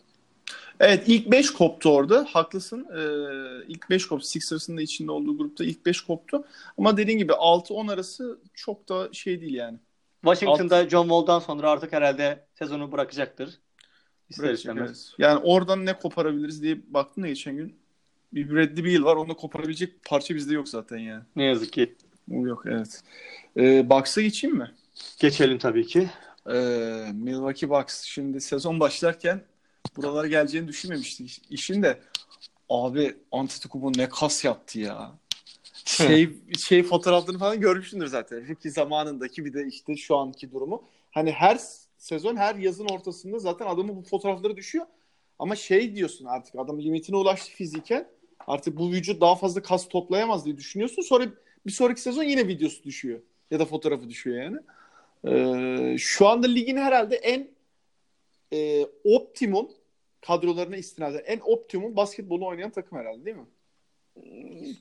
Evet ilk 5 koptu orada. Haklısın. Ee, ilk 5 koptu. Sixers'ın da içinde olduğu grupta ilk 5 koptu. Ama dediğin gibi 6-10 arası çok da şey değil yani. Washington'da Alt... John Wall'dan sonra artık herhalde sezonu bırakacaktır. İster istemez. Yani oradan ne koparabiliriz diye baktım da geçen gün. Bir Bradley Beal var. Onu koparabilecek parça bizde yok zaten yani. Ne yazık ki. Yok evet. Ee, Bucks'a geçeyim mi? Geçelim tabii ki. Ee, Milwaukee Bucks şimdi sezon başlarken buralara geleceğini düşünmemiştik. İşin de abi Antetokounmpo ne kas yaptı ya. Şey şey fotoğraflarını falan görmüşsündür zaten. Rookie zamanındaki bir de işte şu anki durumu. Hani her sezon her yazın ortasında zaten adamın bu fotoğrafları düşüyor. Ama şey diyorsun artık adam limitine ulaştı fiziken. Artık bu vücut daha fazla kas toplayamaz diye düşünüyorsun. Sonra bir sonraki sezon yine videosu düşüyor. Ya da fotoğrafı düşüyor yani. Ee, şu anda ligin herhalde en e, optimum kadrolarına istinaden en optimum basketbolu oynayan takım herhalde değil mi?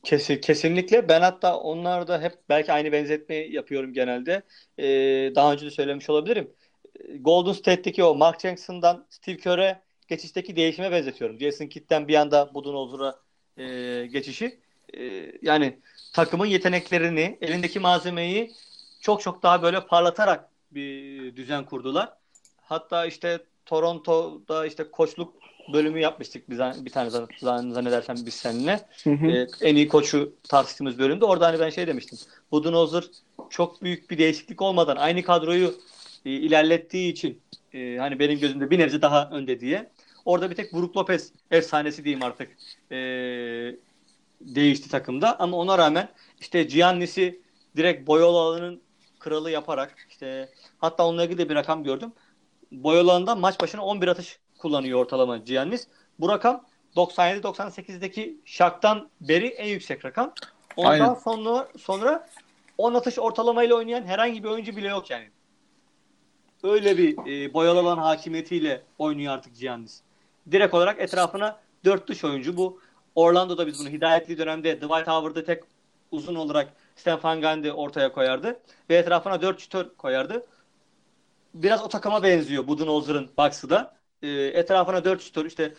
Kesin, kesinlikle. Ben hatta onlarda hep belki aynı benzetmeyi yapıyorum genelde. Ee, daha önce de söylemiş olabilirim. Golden State'teki o Mark Jackson'dan Steve Kerr'e geçişteki değişime benzetiyorum. Jason Kidd'den bir anda Budenholzer'a e, geçişi. E, yani takımın yeteneklerini, elindeki malzemeyi çok çok daha böyle parlatarak bir düzen kurdular. Hatta işte Toronto'da işte koçluk bölümü yapmıştık biz bir tane zannedersem biz seninle. Hı hı. Ee, en iyi koçu tartıştığımız bölümde. Orada hani ben şey demiştim. Budenholzer çok büyük bir değişiklik olmadan aynı kadroyu e, ilerlettiği için e, hani benim gözümde bir nebze daha önde diye. Orada bir tek Brook Lopez efsanesi diyeyim artık e, değişti takımda. Ama ona rağmen işte Giannis'i direkt Boyola'nın kralı yaparak işte hatta onunla ilgili de bir rakam gördüm. Boyola'nda maç başına 11 atış kullanıyor ortalama Giannis. Bu rakam 97-98'deki Şak'tan beri en yüksek rakam. Ondan Aynen. sonra sonra 10 atış ortalamayla oynayan herhangi bir oyuncu bile yok yani. Öyle bir e, boyalı hakimiyetiyle oynuyor artık Giannis. Direkt olarak etrafına dört dış oyuncu. Bu Orlando'da biz bunu hidayetli dönemde Dwight Howard'ı tek uzun olarak Stefan Gandhi ortaya koyardı. Ve etrafına dört şütör koyardı. Biraz o takıma benziyor Budenholzer'ın Bucks'ı da. E, etrafına dört şütör işte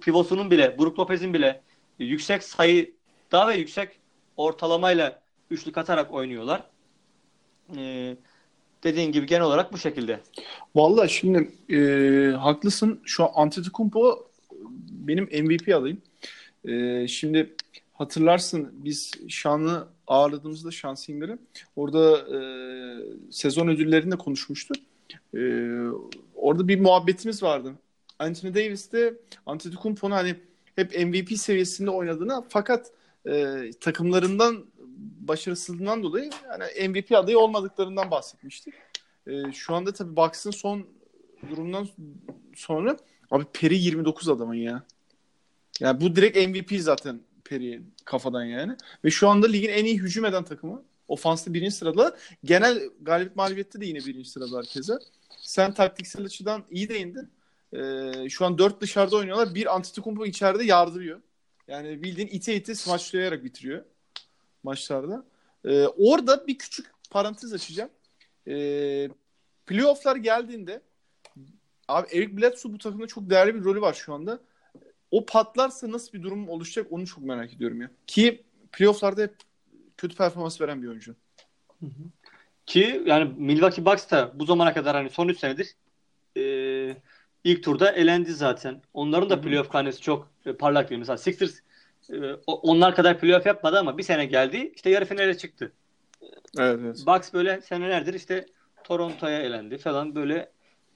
pivotunun bile, Brook Lopez'in bile yüksek sayı daha ve yüksek ortalamayla üçlük atarak oynuyorlar. Ee, dediğin gibi genel olarak bu şekilde. Vallahi şimdi e, haklısın. Şu an Antetokounmpo benim MVP adayım. E, şimdi hatırlarsın biz Şanlı ağırladığımızda Şansingler'i orada e, sezon ödüllerinde konuşmuştu. E, orada bir muhabbetimiz vardı. Anthony Davis de Antetokounmpo'nun hani hep MVP seviyesinde oynadığını fakat e, takımlarından başarısızlığından dolayı yani MVP adayı olmadıklarından bahsetmiştik. E, şu anda tabii Bucks'ın son durumdan sonra abi Peri 29 adamın ya. Yani bu direkt MVP zaten Peri kafadan yani. Ve şu anda ligin en iyi hücum eden takımı. Ofanslı birinci sırada. Genel galibiyet mağlubiyette de yine birinci sırada herkese. Sen taktiksel açıdan iyi değindin. Ee, şu an dört dışarıda oynuyorlar. Bir Antetokounmpo içeride yardırıyor. Yani bildiğin ite ite smaçlayarak bitiriyor maçlarda. Ee, orada bir küçük parantez açacağım. Ee, playofflar geldiğinde abi Eric Bledsoe bu takımda çok değerli bir rolü var şu anda. O patlarsa nasıl bir durum oluşacak onu çok merak ediyorum ya. Ki playofflarda hep kötü performans veren bir oyuncu. Hı hı. Ki yani Milwaukee Bucks da bu zamana kadar hani son 3 senedir e, ilk turda elendi zaten. Onların da playoff karnesi çok e, parlak değil. Mesela Sixers e, onlar kadar playoff yapmadı ama bir sene geldi işte yarı finale çıktı. Evet, evet. Bucks böyle senelerdir işte Toronto'ya elendi falan böyle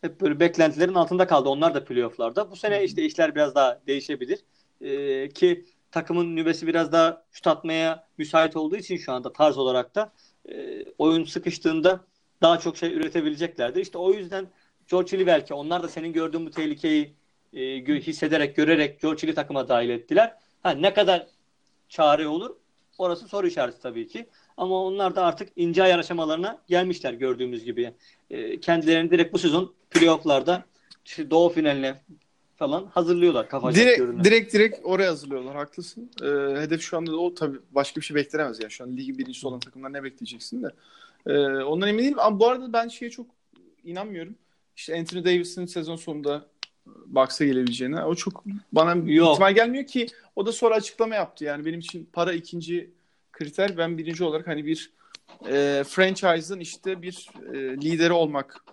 hep böyle beklentilerin altında kaldı. Onlar da playofflarda. Bu sene işte işler biraz daha değişebilir. E, ki takımın nübesi biraz daha şut atmaya müsait olduğu için şu anda tarz olarak da e, oyun sıkıştığında daha çok şey üretebileceklerdir. İşte o yüzden George Hill'i belki onlar da senin gördüğün bu tehlikeyi e, hissederek, görerek George Hill'i takıma dahil ettiler. Ha, ne kadar çare olur? Orası soru işareti tabii ki. Ama onlar da artık ince ayar aşamalarına gelmişler gördüğümüz gibi. E, kendilerini direkt bu sezon playofflarda işte doğu finaline falan hazırlıyorlar kafacak direkt, görünüm. Direkt direkt oraya hazırlıyorlar. Haklısın. Ee, hedef şu anda da o tabii başka bir şey beklenemez yani. Şu an ligi birincisi olan takımlar ne bekleyeceksin de. Ee, ondan emin değilim. Ama bu arada ben şeye çok inanmıyorum. İşte Anthony Davis'in sezon sonunda Bucks'a gelebileceğine. O çok bana Yok. ihtimal gelmiyor ki o da sonra açıklama yaptı. Yani benim için para ikinci kriter. Ben birinci olarak hani bir e, franchise'ın işte bir e, lideri olmak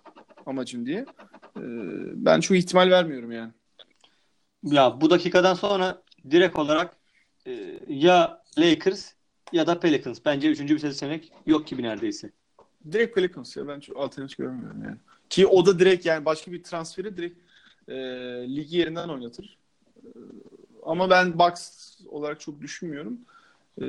amacım diye. E, ben çok ihtimal vermiyorum yani. Ya bu dakikadan sonra direkt olarak e, ya Lakers ya da Pelicans. Bence üçüncü bir seçenek yok gibi neredeyse. Direkt Pelicans ya ben çok alternatif görmüyorum yani. Ki o da direkt yani başka bir transferi direkt e, ligi yerinden oynatır. E, ama ben Bucks olarak çok düşünmüyorum. E,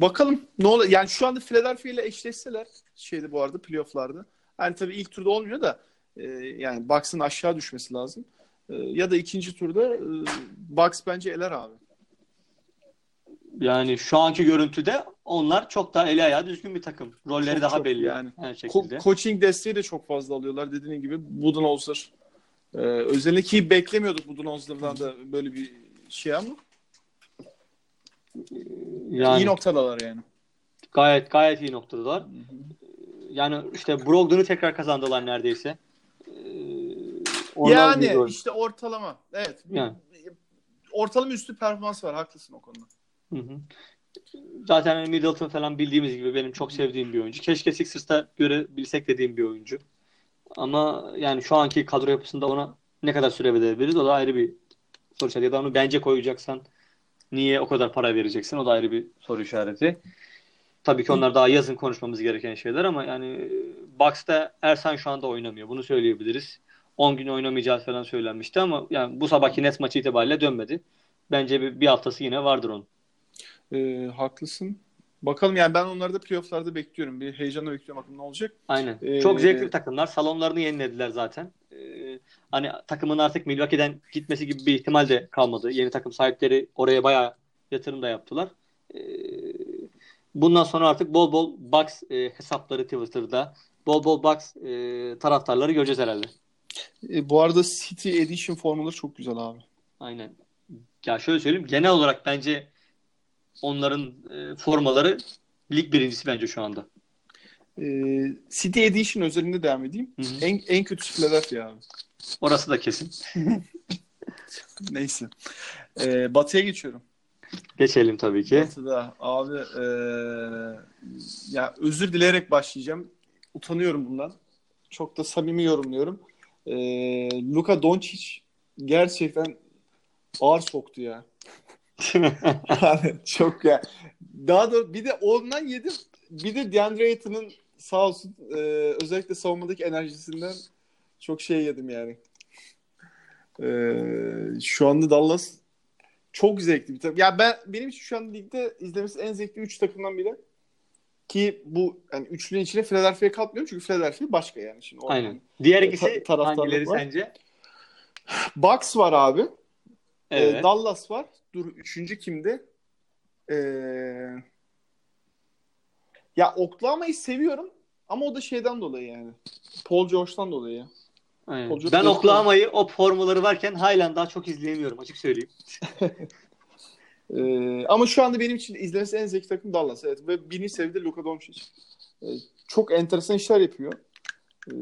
bakalım ne olur. Yani şu anda Philadelphia ile eşleşseler şeyde bu arada playofflarda. Yani tabii ilk turda olmuyor da e, yani Bucks'ın aşağı düşmesi lazım. E, ya da ikinci turda e, Bucks bence eler abi. Yani şu anki görüntüde onlar çok daha eli ayağı düzgün bir takım. Rolleri çok, daha çok belli yani. Her şekilde. Ko- coaching desteği de çok fazla alıyorlar. Dediğin gibi Budenholzer. Ee, özellikle beklemiyorduk Budenholzer'dan da böyle bir şey ama yani, iyi noktadalar yani. Gayet gayet iyi noktadalar. Yani işte Brogdon'u tekrar kazandılar neredeyse. Ee, yani işte ortalama. Evet. Yani. Ortalama üstü performans var. Haklısın o konuda. Hı hı. Zaten hani Middleton falan bildiğimiz gibi benim çok sevdiğim bir oyuncu. Keşke Sixers'ta görebilsek dediğim bir oyuncu. Ama yani şu anki kadro yapısında ona ne kadar süre verebiliriz o da ayrı bir soru işareti. Ya da onu bence koyacaksan niye o kadar para vereceksin o da ayrı bir soru işareti. Tabii ki onlar daha yazın konuşmamız gereken şeyler ama yani Bucks'ta Ersan şu anda oynamıyor. Bunu söyleyebiliriz. 10 gün oynamayacağız falan söylenmişti ama yani bu sabahki Nets maçı itibariyle dönmedi. Bence bir, bir haftası yine vardır onun. E, haklısın. Bakalım yani ben onları da playofflarda bekliyorum. Bir heyecanla bekliyorum bakalım ne olacak. Aynen. Ee, Çok zevkli bir takımlar. Salonlarını yenilediler zaten. Ee, hani takımın artık Milwaukee'den gitmesi gibi bir ihtimal de kalmadı. Yeni takım sahipleri oraya bayağı yatırım da yaptılar. Ee, bundan sonra artık bol bol Bucks e, hesapları Twitter'da, bol bol Bucks e, taraftarları göreceğiz herhalde. E, bu arada City Edition formaları çok güzel abi. Aynen. Ya şöyle söyleyeyim. Genel olarak bence onların e, formaları lig birincisi bence şu anda. E, City Edition özelinde devam edeyim. Hı hı. En, en kötüsü Philadelphia abi. Orası da kesin. Neyse. E, batı'ya geçiyorum. Geçelim tabii ki. Batı'da abi e, ya özür dileyerek başlayacağım. Utanıyorum bundan. Çok da samimi yorumluyorum. E, Luka Doncic gerçekten ağır soktu ya. yani çok ya. Daha da bir de ondan yedim. Bir de DeAndre Ayton'un sağ olsun e, özellikle savunmadaki enerjisinden çok şey yedim yani. E, şu anda Dallas çok zevkli bir takım. Ya ben benim için şu an ligde izlemesi en zevkli 3 takımdan biri. Ki bu yani üçlünün içine Philadelphia'ya katmıyorum çünkü Philadelphia başka yani şimdi. Aynen. Diğer ikisi ta- hangileri var. sence? Bucks var abi. Evet. Ee, Dallas var. Dur üçüncü kimdi? Ee, ya Oklahoma'yı seviyorum ama o da şeyden dolayı yani. Paul George'dan dolayı. Aynen. Ben Oklahoma'yı o formaları varken halen daha çok izleyemiyorum açık söyleyeyim. ee, ama şu anda benim için izlemesi en zevkli takım Dallas. Evet. Ve birini sevdi Luka Doncic. Ee, çok enteresan işler yapıyor. Ee,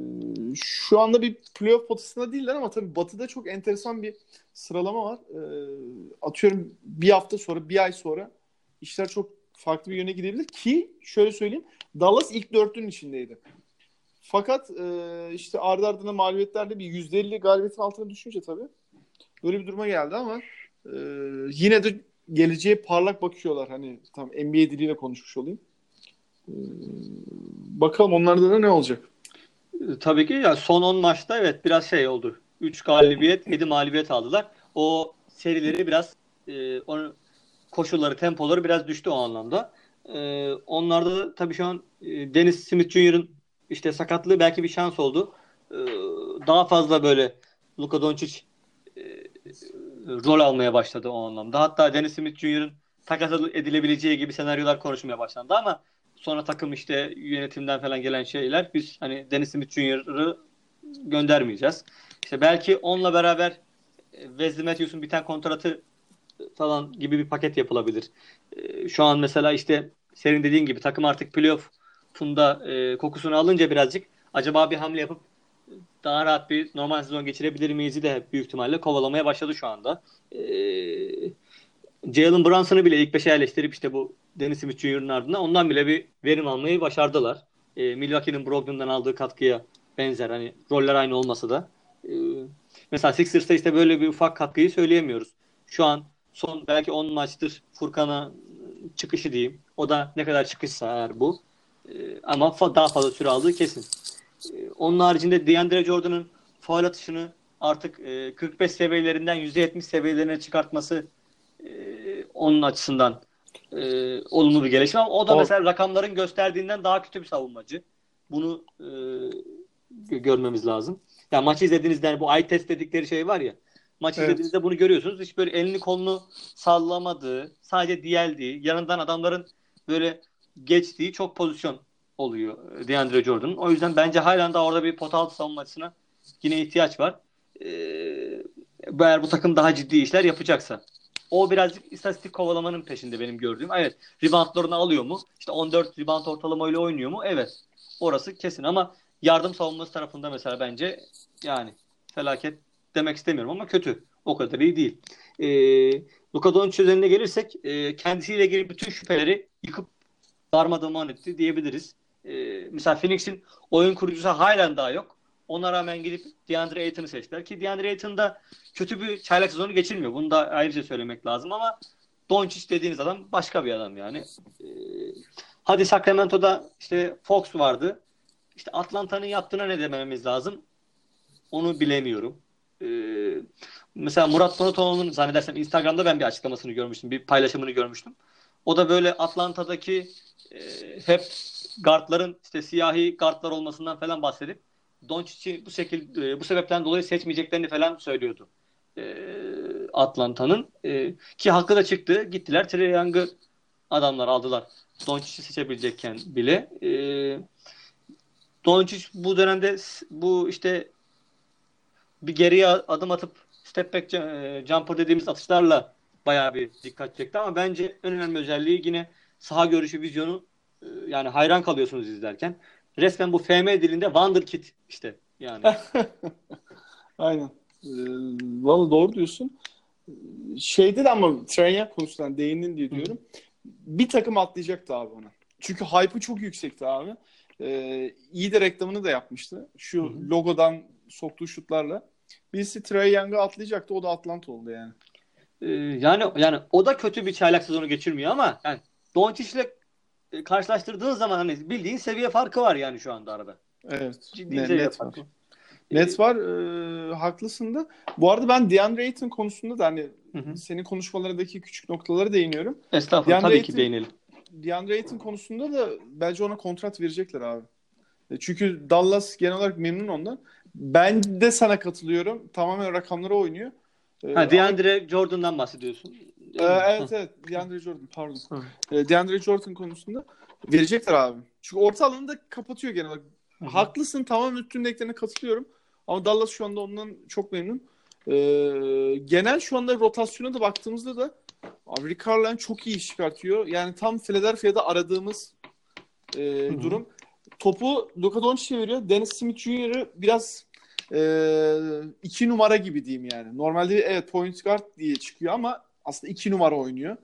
şu anda bir playoff potasında değiller ama tabii Batı'da çok enteresan bir sıralama var. Ee, atıyorum bir hafta sonra, bir ay sonra işler çok farklı bir yöne gidebilir ki şöyle söyleyeyim Dallas ilk dörtlünün içindeydi. Fakat e, işte ardı ardına mağlubiyetlerle bir %50 galibiyetin altına düşünce tabii böyle bir duruma geldi ama e, yine de geleceğe parlak bakıyorlar. Hani tam NBA diliyle konuşmuş olayım. E, bakalım onlarda da ne olacak? Tabii ki ya son 10 maçta evet biraz şey oldu. 3 galibiyet, 7 mağlubiyet aldılar. O serileri biraz e, onu koşulları, tempoları biraz düştü o anlamda. E, onlarda da tabii şu an e, Dennis Smith Jr.'ın işte sakatlığı belki bir şans oldu. E, daha fazla böyle Luka Doncic e, rol almaya başladı o anlamda. Hatta Dennis Smith Jr.'ın takas edilebileceği gibi senaryolar konuşmaya başlandı ama sonra takım işte yönetimden falan gelen şeyler biz hani Dennis Smith Jr.'ı göndermeyeceğiz. İşte belki onunla beraber e, Wesley Matthews'un biten kontratı falan gibi bir paket yapılabilir. E, şu an mesela işte senin dediğin gibi takım artık playoff'unda e, kokusunu alınca birazcık acaba bir hamle yapıp daha rahat bir normal sezon geçirebilir miyiz de büyük ihtimalle kovalamaya başladı şu anda. E, Jalen Brunson'ı bile ilk beşe yerleştirip işte bu Dennis Smith Jr.'ın ardından ondan bile bir verim almayı başardılar. E, Milwaukee'nin Brogdon'dan aldığı katkıya benzer hani roller aynı olmasa da. E, mesela Sixers'ta işte böyle bir ufak katkıyı söyleyemiyoruz. Şu an son belki 10 maçtır Furkan'a çıkışı diyeyim. O da ne kadar çıkışsa eğer bu. E, ama fa- daha fazla süre aldığı kesin. E, onun haricinde DeAndre Jordan'ın faal atışını artık e, 45 seviyelerinden %70 seviyelerine çıkartması e, onun açısından e, olumlu bir gelişme ama o da o... mesela rakamların gösterdiğinden daha kötü bir savunmacı. Bunu e, görmemiz lazım. Ya maçı izlediğinizde yani bu eye test dedikleri şey var ya. Maçı evet. izlediğinizde bunu görüyorsunuz. Hiç böyle elini kolunu sallamadığı, sadece diyeldiği, yanından adamların böyle geçtiği çok pozisyon oluyor DeAndre Jordan'ın. O yüzden bence halen daha orada bir pot altı savunmasına yine ihtiyaç var. Ee, eğer bu takım daha ciddi işler yapacaksa. O birazcık istatistik kovalamanın peşinde benim gördüğüm. Evet. Reboundlarını alıyor mu? İşte 14 rebound ortalamayla oynuyor mu? Evet. Orası kesin ama yardım savunması tarafında mesela bence yani felaket demek istemiyorum ama kötü. O kadar iyi değil. E, Luka Doncic üzerine gelirsek e, kendisiyle ilgili bütün şüpheleri yıkıp darmadağın etti diyebiliriz. E, mesela Phoenix'in oyun kurucusu halen daha yok. Ona rağmen gidip DeAndre Ayton'u seçtiler ki DeAndre Ayton kötü bir çaylak sezonu geçirmiyor. Bunu da ayrıca söylemek lazım ama Doncic dediğiniz adam başka bir adam yani. Ee, hadi Sacramento'da işte Fox vardı. İşte Atlanta'nın yaptığına ne dememiz lazım? Onu bilemiyorum. Ee, mesela Murat Bonatoğlu'nun zannedersem Instagram'da ben bir açıklamasını görmüştüm. Bir paylaşımını görmüştüm. O da böyle Atlanta'daki e, hep guardların işte siyahi guardlar olmasından falan bahsedip Doncic'i bu şekilde e, bu sebepten dolayı seçmeyeceklerini falan söylüyordu. E, Atlanta'nın e, ki hakkı da çıktı. Gittiler Trey Young'ı adamlar aldılar. Doncic'i seçebilecekken bile. E, Doncic bu dönemde bu işte bir geriye adım atıp step back e, jumper dediğimiz atışlarla bayağı bir dikkat çekti ama bence en önemli özelliği yine saha görüşü vizyonu e, yani hayran kalıyorsunuz izlerken. Resmen bu FM dilinde Wonderkid işte yani. Aynen. Ee, Valla doğru diyorsun. Şeyde de ama Trenya konusundan değindin diye diyorum. Bir takım atlayacaktı abi ona. çünkü hype'ı çok yüksekti abi. Ee, iyi de reklamını da yapmıştı. Şu Hı-hı. logodan soktuğu şutlarla. Birisi Trae Young'a atlayacaktı. O da Atlanta oldu yani. Ee, yani yani o da kötü bir çaylak sezonu geçirmiyor ama yani Doncic'le e, karşılaştırdığın zaman hani bildiğin seviye farkı var yani şu anda arada. Evet. Ciddi ne, net farkı. Var. Net var. E, haklısın da. Bu arada ben DeAndre Ayton konusunda da hani hı hı. senin konuşmalarındaki küçük noktaları değiniyorum. Estağfurullah DeAndre tabii Ayton, ki değinelim. DeAndre Ayton konusunda da bence ona kontrat verecekler abi. E, çünkü Dallas genel olarak memnun ondan. Ben de sana katılıyorum. Tamamen rakamlara oynuyor. E, ha, DeAndre ama... Jordan'dan bahsediyorsun. Ee, evet evet. DeAndre Jordan pardon. Ee, DeAndre Jordan konusunda verecekler abi. Çünkü orta alanı da kapatıyor genel olarak. Hı-hı. Haklısın tamam üstündeklerine katılıyorum. Ama Dallas şu anda ondan çok memnun. Ee, genel şu anda rotasyona da baktığımızda da abi Carlisle çok iyi iş çıkartıyor. Yani tam Philadelphia'da aradığımız e, durum. Topu Luka Doncic'e veriyor. Dennis Smith Jr.'ı biraz e, iki numara gibi diyeyim yani. Normalde evet point guard diye çıkıyor ama aslında iki numara oynuyor.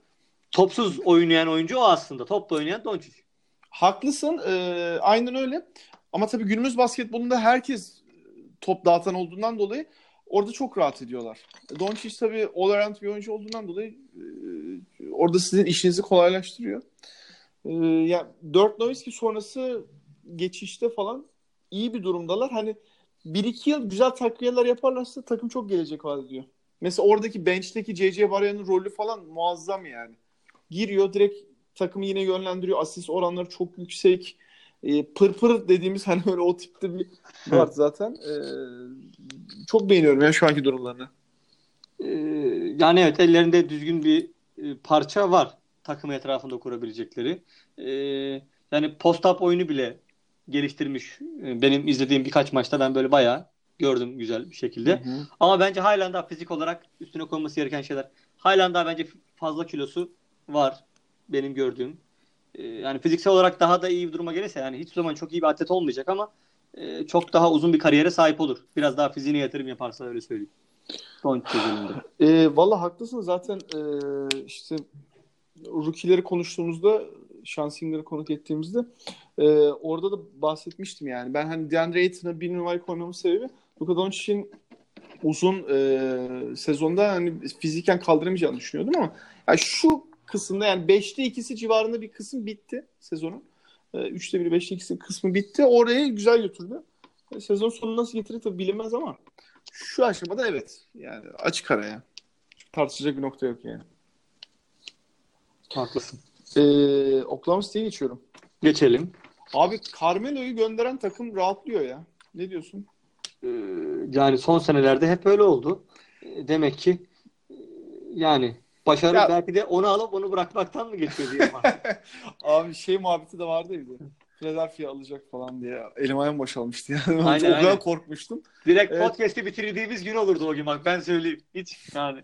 Topsuz oynayan oyuncu o aslında. Topla oynayan Doncic. Haklısın. E, aynen öyle. Ama tabii günümüz basketbolunda herkes top dağıtan olduğundan dolayı orada çok rahat ediyorlar. Doncic tabii all around bir oyuncu olduğundan dolayı e, orada sizin işinizi kolaylaştırıyor. E, ya Dirk Nowitzki sonrası geçişte falan iyi bir durumdalar. Hani bir iki yıl güzel takviyeler yaparlarsa takım çok gelecek vaat ediyor. Mesela oradaki bench'teki JJ Barria'nın rolü falan muazzam yani. Giriyor direkt takımı yine yönlendiriyor. Asist oranları çok yüksek. E, pırpır dediğimiz hani öyle o tipte bir var zaten. E, çok beğeniyorum ya şu anki durumlarını. E, yani evet ellerinde düzgün bir e, parça var takım etrafında kurabilecekleri. E, yani post-up oyunu bile geliştirmiş. E, benim izlediğim birkaç maçta ben böyle bayağı gördüm güzel bir şekilde. Hı hı. Ama bence halen daha fizik olarak üstüne konması gereken şeyler. Halen daha bence fazla kilosu var benim gördüğüm. Ee, yani fiziksel olarak daha da iyi bir duruma gelirse yani hiç zaman çok iyi bir atlet olmayacak ama e, çok daha uzun bir kariyere sahip olur. Biraz daha fiziğine yatırım yaparsa öyle söyleyeyim. Son çözümünde. E, Valla haklısın zaten e, işte rookie'leri konuştuğumuzda Şansinger'ı konuk ettiğimizde e, orada da bahsetmiştim yani. Ben hani DeAndre Ayton'a bir numara koymamın sebebi Luka Doncic'in uzun e, sezonda hani fiziken kaldıramayacağını düşünüyordum ama yani şu kısımda yani 5'te ikisi civarında bir kısım bitti sezonun. E, 3'te 1'i 5'te ikisi kısmı bitti. Oraya güzel götürdü. E, sezon sonu nasıl getirir tabii bilinmez ama şu aşamada evet. Yani açık ara ya. Tartışacak bir nokta yok yani. Haklısın. Ee, Oklahoma City'ye geçiyorum. Geçelim. Abi Carmelo'yu gönderen takım rahatlıyor ya. Ne diyorsun? Ee, yani son senelerde hep öyle oldu. Ee, demek ki e, yani başarı ya, belki de onu alıp onu bırakmaktan mı geçiyor diye. Abi şey muhabbeti de vardı ya. Philadelphia alacak falan diye. Elim ayağım boşalmıştı yani. Aynen, o kadar korkmuştum. Direkt evet. podcast'i bitirdiğimiz gün olurdu o gün bak ben söyleyeyim. Hiç yani.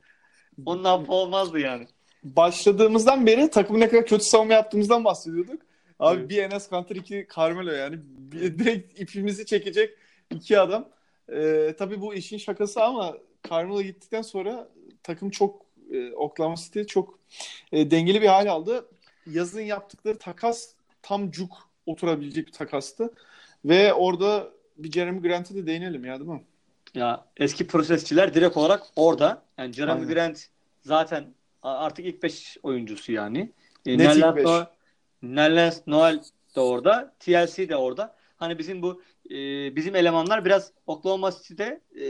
Onun affı olmazdı yani. Başladığımızdan beri takımın ne kadar kötü savunma yaptığımızdan bahsediyorduk. Abi evet. bir Enes Kanter iki Carmelo yani. Bir, direkt ipimizi çekecek iki adam. Ee, tabii bu işin şakası ama Carmelo gittikten sonra takım çok e, Oklahoma City çok e, dengeli bir hal aldı. Yazın yaptıkları takas tam cuk oturabilecek bir takastı. Ve orada bir Jeremy Grant'e de değinelim ya değil mi? Ya eski prosesçiler direkt olarak orada. Yani Jeremy Aynen. Grant zaten artık ilk 5 oyuncusu yani. E, Net ilk 5. Nerlens Noel de orada. TLC de orada. Hani bizim bu e, bizim elemanlar biraz Oklahoma City'de e,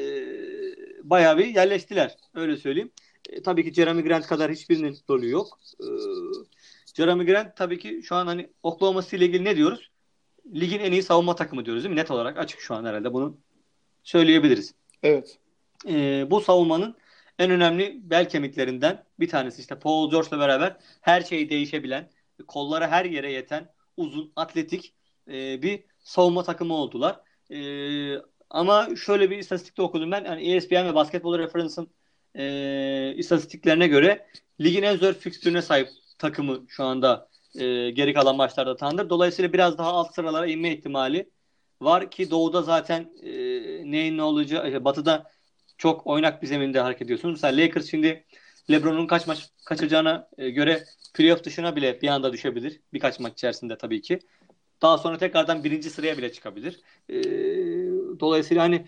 bayağı bir yerleştiler. Öyle söyleyeyim. E, tabii ki Jeremy Grant kadar hiçbirinin rolü yok. E, Jeremy Grant tabii ki şu an hani Oklahoma City ile ilgili ne diyoruz? Ligin en iyi savunma takımı diyoruz değil mi? Net olarak açık şu an herhalde bunu söyleyebiliriz. Evet. E, bu savunmanın en önemli bel kemiklerinden bir tanesi işte Paul George'la beraber her şey değişebilen, kolları her yere yeten, uzun, atletik e, bir savunma takımı oldular. E, ama şöyle bir istatistikte okudum ben. Yani ESPN ve Basketball Reference'ın e, istatistiklerine göre ligin en zor fikstürüne sahip takımı şu anda e, geri kalan maçlarda Thunder. Dolayısıyla biraz daha alt sıralara inme ihtimali var ki doğuda zaten e, neyin ne olacağı, batıda çok oynak bir zeminde hareket ediyorsunuz. Mesela Lakers şimdi LeBron'un kaç maç kaçıracağına e, göre playoff dışına bile bir anda düşebilir. Birkaç maç içerisinde tabii ki. Daha sonra tekrardan birinci sıraya bile çıkabilir. E, dolayısıyla hani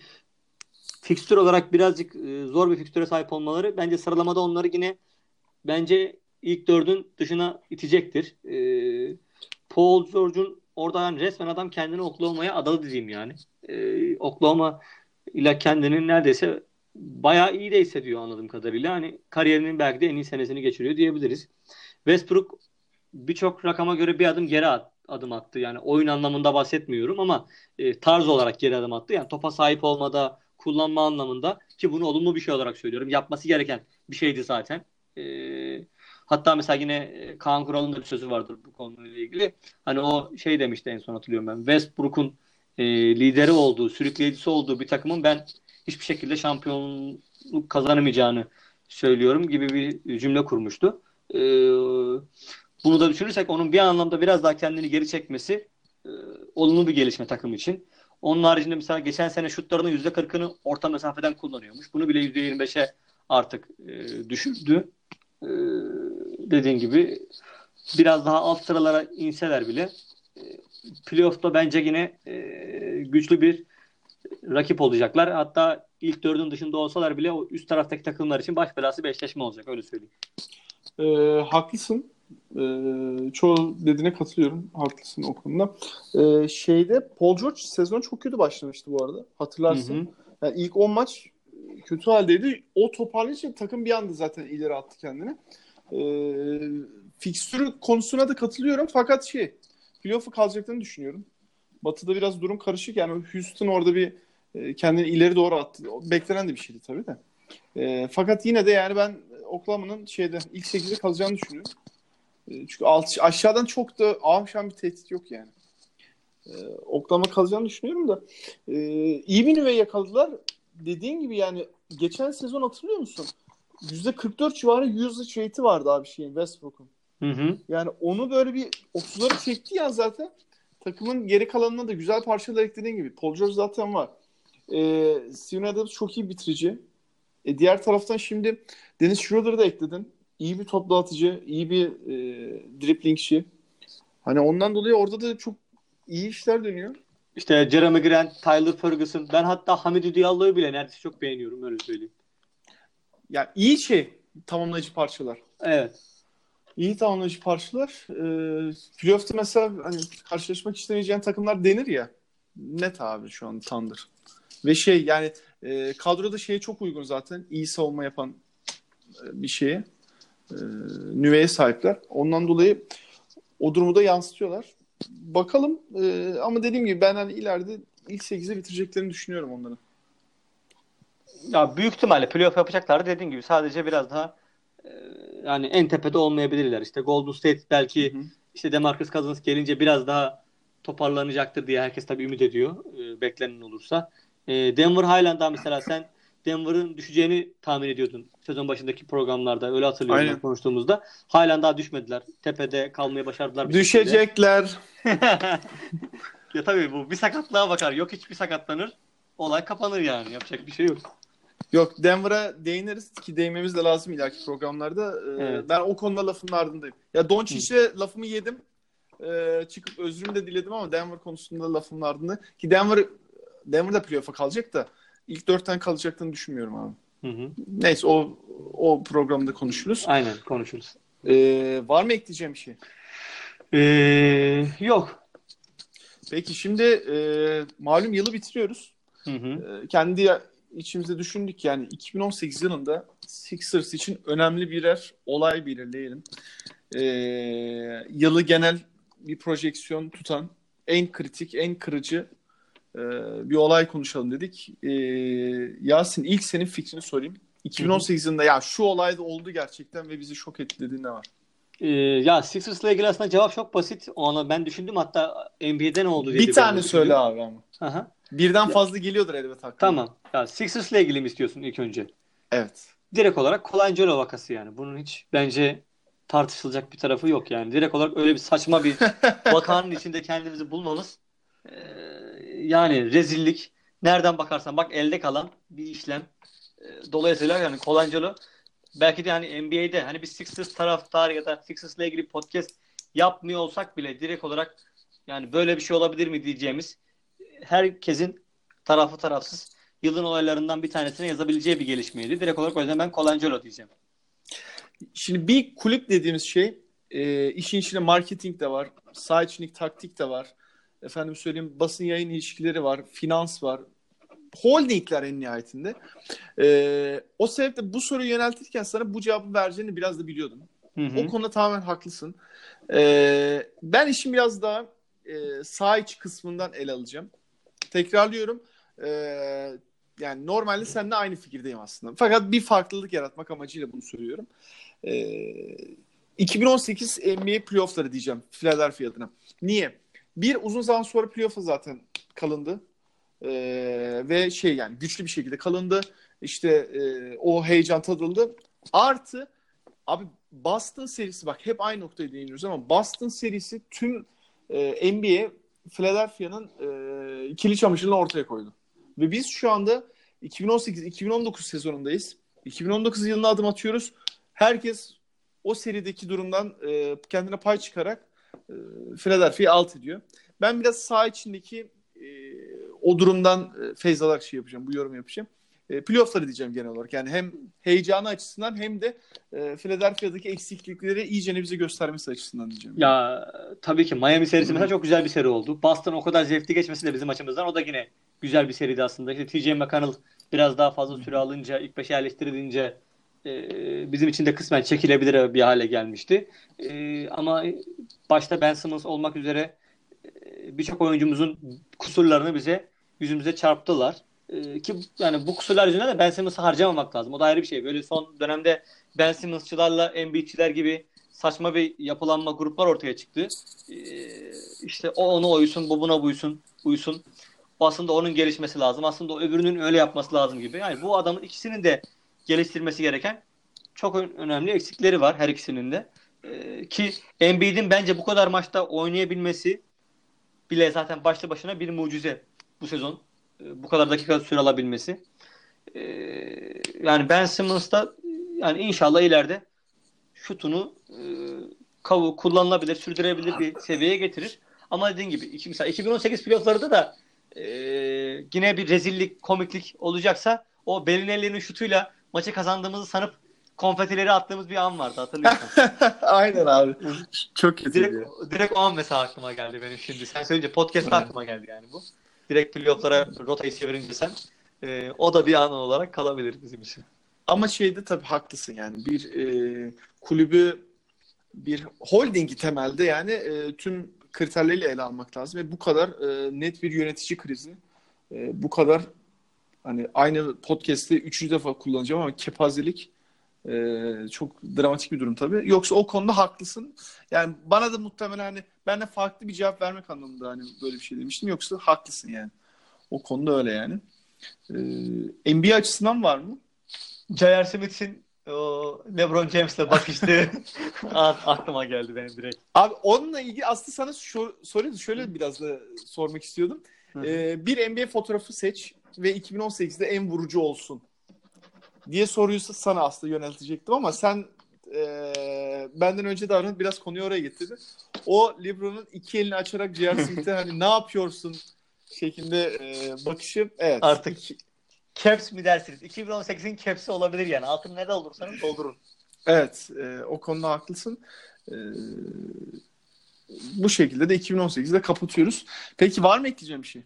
fikstür olarak birazcık e, zor bir fikstüre sahip olmaları bence sıralamada onları yine bence ilk dördün dışına itecektir. E, Paul George'un orada yani resmen adam kendini Oklahoma'ya adalı diyeyim yani. E, Oklahoma ile kendini neredeyse bayağı iyi de hissediyor anladığım kadarıyla. Hani kariyerinin belki de en iyi senesini geçiriyor diyebiliriz. Westbrook birçok rakama göre bir adım geri at, adım attı. Yani oyun anlamında bahsetmiyorum ama e, tarz olarak geri adım attı. Yani topa sahip olmada, kullanma anlamında ki bunu olumlu bir şey olarak söylüyorum. Yapması gereken bir şeydi zaten. E, hatta mesela yine e, Kaan Kural'ın da bir sözü vardır bu konuyla ilgili. Hani o şey demişti en son hatırlıyorum ben. Westbrook'un e, lideri olduğu, sürükleyicisi olduğu bir takımın ben hiçbir şekilde şampiyonluk kazanamayacağını söylüyorum gibi bir cümle kurmuştu. E, bunu da düşünürsek onun bir anlamda biraz daha kendini geri çekmesi e, olumlu bir gelişme takım için. Onun haricinde mesela geçen sene şutlarının %40'ını orta mesafeden kullanıyormuş. Bunu bile %25'e artık e, düşürdü. E, dediğin gibi biraz daha alt sıralara inseler bile e, playoff'ta bence yine e, güçlü bir rakip olacaklar. Hatta ilk dördün dışında olsalar bile o üst taraftaki takımlar için baş belası bir eşleşme olacak öyle söyleyeyim. E, haklısın. E, çoğu dediğine katılıyorum. Haklısın o konuda. E, şeyde Paul George sezon çok kötü başlamıştı bu arada. Hatırlarsın. Hı hı. Yani ilk 10 maç kötü haldeydi. O toparlayınca takım bir anda zaten ileri attı kendini. E, fikstürü konusuna da katılıyorum. Fakat şey playoff'u kalacaklarını düşünüyorum. Batı'da biraz durum karışık. Yani Houston orada bir e, kendini ileri doğru attı. Beklenen de bir şeydi tabii de. E, fakat yine de yani ben Oklahoma'nın şeyde ilk 8'de kalacağını düşünüyorum. E, çünkü alt, aşağıdan çok da ahşam bir tehdit yok yani. E, Oklahoma kalacağını düşünüyorum da. E, iyi bir nüve yakaladılar. Dediğin gibi yani geçen sezon hatırlıyor musun? %44 civarı usage rate'i vardı abi şeyin Westbrook'un. Hı hı. Yani onu böyle bir 30'lara çekti ya zaten. Takımın geri kalanına da güzel parçalar eklediğin gibi. Paul George zaten var. Ee, Steven Adams çok iyi bitirici. E, diğer taraftan şimdi Dennis Schroeder'ı da ekledin. İyi bir top dağıtıcı, iyi bir e, driplingçi. Hani ondan dolayı orada da çok iyi işler dönüyor. İşte Jeremy Grant, Tyler Ferguson. Ben hatta Hamidou Diallo'yu bile neredeyse çok beğeniyorum öyle söyleyeyim. Ya iyi şey tamamlayıcı parçalar. Evet. İyi tamamlayıcı parçalar. Ee, playoff'ta mesela hani karşılaşmak istemeyeceğin takımlar denir ya. Net abi şu an Thunder. Ve şey yani e, kadroda şeye çok uygun zaten. İyi savunma yapan e, bir şeye. E, nüveye sahipler. Ondan dolayı o durumu da yansıtıyorlar. Bakalım e, ama dediğim gibi ben hani ileride ilk 8'e bitireceklerini düşünüyorum onların. Ya büyük ihtimalle playoff yapacaklar dediğin gibi sadece biraz daha e, yani en tepede olmayabilirler. İşte Golden State belki hı işte DeMarcus Cousins gelince biraz daha toparlanacaktır diye herkes tabii ümit ediyor. E, beklenen olursa. E, Denver Highland'da mesela sen Denver'ın düşeceğini tahmin ediyordun sezon başındaki programlarda. Öyle hatırlıyorum Aynen. konuştuğumuzda. Halen daha düşmediler. Tepede kalmayı başardılar. Düşecekler. ya tabii bu bir sakatlığa bakar. Yok hiçbir sakatlanır. Olay kapanır yani. Yapacak bir şey yok. Yok Denver'a değiniriz ki değinmemiz de lazım ileriki programlarda. Ee, evet. Ben o konuda lafın ardındayım. Ya Doncic'e lafımı yedim. Ee, çıkıp özrümü de diledim ama Denver konusunda lafımın ardında. Ki Denver Denver'da playoff'a kalacak da ilk dörtten kalacaklarını düşünmüyorum abi. Hı hı. Neyse o o programda konuşuruz. Aynen konuşuruz. Ee, var mı ekleyeceğim bir şey? Ee, yok. Peki şimdi e, malum yılı bitiriyoruz. Hı hı. E, kendi içimizde düşündük yani 2018 yılında Sixers için önemli birer olay belirleyelim. E, yılı genel bir projeksiyon tutan en kritik, en kırıcı e, bir olay konuşalım dedik. E, Yasin ilk senin fikrini sorayım. 2018 yılında ya şu olay da oldu gerçekten ve bizi şok etti dediğin ne var? Ee, ya Sixers'la ilgili aslında cevap çok basit. Onu ben düşündüm hatta NBA'de ne oldu diye. Bir tane söyle abi ama. Aha. Birden ya, fazla geliyordur elbet hakkında. Tamam. Ya Sixers'la ilgili mi istiyorsun ilk önce? Evet. Direkt olarak Colangelo vakası yani. Bunun hiç bence tartışılacak bir tarafı yok yani. Direkt olarak öyle bir saçma bir vakanın içinde kendimizi bulmamız e, yani rezillik. Nereden bakarsan bak elde kalan bir işlem. E, dolayısıyla yani Colangelo belki de hani NBA'de hani bir Sixers taraftarı ya da Sixers'la ilgili podcast yapmıyor olsak bile direkt olarak yani böyle bir şey olabilir mi diyeceğimiz herkesin tarafı tarafsız yılın olaylarından bir tanesine yazabileceği bir gelişmeydi. Direkt olarak o yüzden ben Colangelo diyeceğim. Şimdi bir kulüp dediğimiz şey e, işin içinde marketing de var, sağ içindeki taktik de var. Efendim söyleyeyim basın yayın ilişkileri var, finans var. Holdingler en nihayetinde. E, o sebeple bu soruyu yöneltirken sana bu cevabı vereceğini biraz da biliyordum. Hı hı. O konuda tamamen haklısın. E, ben işin biraz daha e, sağ iç kısmından ele alacağım. Tekrarlıyorum. E, yani normalde seninle aynı fikirdeyim aslında. Fakat bir farklılık yaratmak amacıyla bunu söylüyorum. E, 2018 NBA playoffları diyeceğim Philadelphia adına. Niye? Bir uzun zaman sonra playoff'a zaten kalındı. Ee, ve şey yani güçlü bir şekilde kalındı. İşte e, o heyecan tadıldı. Artı abi Boston serisi bak hep aynı noktaya değiniyoruz ama Boston serisi tüm e, NBA Philadelphia'nın e, ikili çamaşırını ortaya koydu. Ve biz şu anda 2018-2019 sezonundayız. 2019 yılına adım atıyoruz. Herkes o serideki durumdan e, kendine pay çıkarak e, alt ediyor. Ben biraz sağ içindeki e, o durumdan e, feyz alarak şey yapacağım, bu yorum yapacağım. E, playoff'ları diyeceğim genel olarak. Yani hem heyecanı açısından hem de e, Philadelphia'daki eksiklikleri iyice bize göstermesi açısından diyeceğim. Ya tabii ki Miami serisi mesela çok güzel bir seri oldu. Boston o kadar zevkli geçmesi de bizim açımızdan o da yine güzel bir seriydi aslında. İşte TJ McConnell biraz daha fazla süre alınca, ilk beşe yerleştirilince e, bizim için de kısmen çekilebilir bir hale gelmişti. E, ama başta Ben Simmons olmak üzere e, birçok oyuncumuzun kusurlarını bize yüzümüze çarptılar. Ki yani bu kusurlar yüzünden de Ben Simmons'ı harcamamak lazım. O da ayrı bir şey. Böyle son dönemde Ben Simmons'çılarla Embiid'çiler gibi saçma bir yapılanma gruplar ortaya çıktı. E, işte o onu oysun, bu buna buysun, uysun. Bu aslında onun gelişmesi lazım. Aslında öbürünün öyle yapması lazım gibi. Yani bu adamın ikisinin de geliştirmesi gereken çok önemli eksikleri var her ikisinin de. Ee, ki Embiid'in bence bu kadar maçta oynayabilmesi bile zaten başlı başına bir mucize bu sezon. Ee, bu kadar dakika süre alabilmesi. Ee, yani Ben Simmons da yani inşallah ileride şutunu e, kavu kullanılabilir, sürdürebilir bir seviyeye getirir. Ama dediğin gibi iki, mesela 2018 playofflarında da e, yine bir rezillik, komiklik olacaksa o Belinelli'nin şutuyla maçı kazandığımızı sanıp konfetileri attığımız bir an vardı hatırlıyorsun. Aynen abi. Çok kötü. Direkt, direkt o an mesela aklıma geldi benim şimdi. Sen söyleyince podcast'ta aklıma geldi yani bu. Direkt playoff'lara rotayı çevirince sen. E, o da bir an olarak kalabilir bizim için. Ama şeyde tabii haklısın yani. Bir e, kulübü bir holdingi temelde yani e, tüm kriterleriyle ele almak lazım ve bu kadar e, net bir yönetici krizi e, bu kadar hani aynı podcast'te üçüncü defa kullanacağım ama kepazelik e, çok dramatik bir durum tabii. Yoksa o konuda haklısın. Yani bana da muhtemelen hani ben de farklı bir cevap vermek anlamında hani böyle bir şey demiştim. Yoksa haklısın yani. O konuda öyle yani. E, NBA açısından var mı? J.R. Smith'in o LeBron James'le bakıştığı aklıma geldi benim direkt. Abi onunla ilgili aslında sana şu, soruyu şöyle biraz da sormak istiyordum. Ee, bir NBA fotoğrafı seç ve 2018'de en vurucu olsun diye soruyu sana aslında yöneltecektim ama sen e, benden önce davranıp biraz konuyu oraya getirdi. O LeBron'un iki elini açarak J.R. Smith'e hani ne yapıyorsun şeklinde e, bakışı evet. Artık Caps mi dersiniz? 2018'in Caps'i olabilir yani. Altını ne de olursanız doldurun. Evet. E, o konuda haklısın. E, bu şekilde de 2018'de kapatıyoruz. Peki var mı ekleyeceğim bir şey?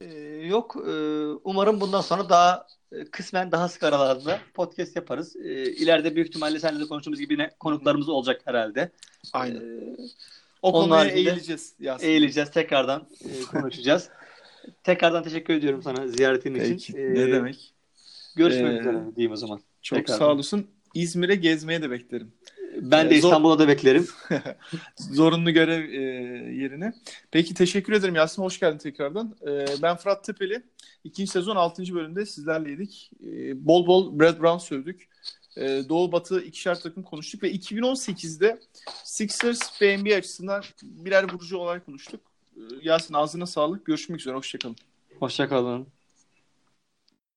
Ee, yok. Ee, umarım bundan sonra daha e, kısmen daha sık aralarda podcast yaparız. Ee, ileride büyük ihtimalle seninle de konuştuğumuz gibi ne konuklarımız olacak herhalde. Aynen. Ee, o konuya eğileceğiz. Yasin. Eğileceğiz. Tekrardan e, konuşacağız. tekrardan teşekkür ediyorum sana ziyaretin Peki, için. Ee, ne demek? Görüşmek ee, üzere diyeyim o zaman. Çok tekrardan. sağ olasın. İzmir'e gezmeye de beklerim. Ben de İstanbul'a da beklerim. Zorunlu görev e, yerine. Peki teşekkür ederim Yasin. Hoş geldin tekrardan. E, ben Fırat Tepeli. İkinci sezon 6. bölümde sizlerleydik. E, bol bol Brad Brown sövdük. E, Doğu Batı ikişer takım konuştuk ve 2018'de Sixers ve NBA açısından birer vurucu olarak konuştuk. E, Yasin ağzına sağlık. Görüşmek üzere. Hoşçakalın. Hoşçakalın.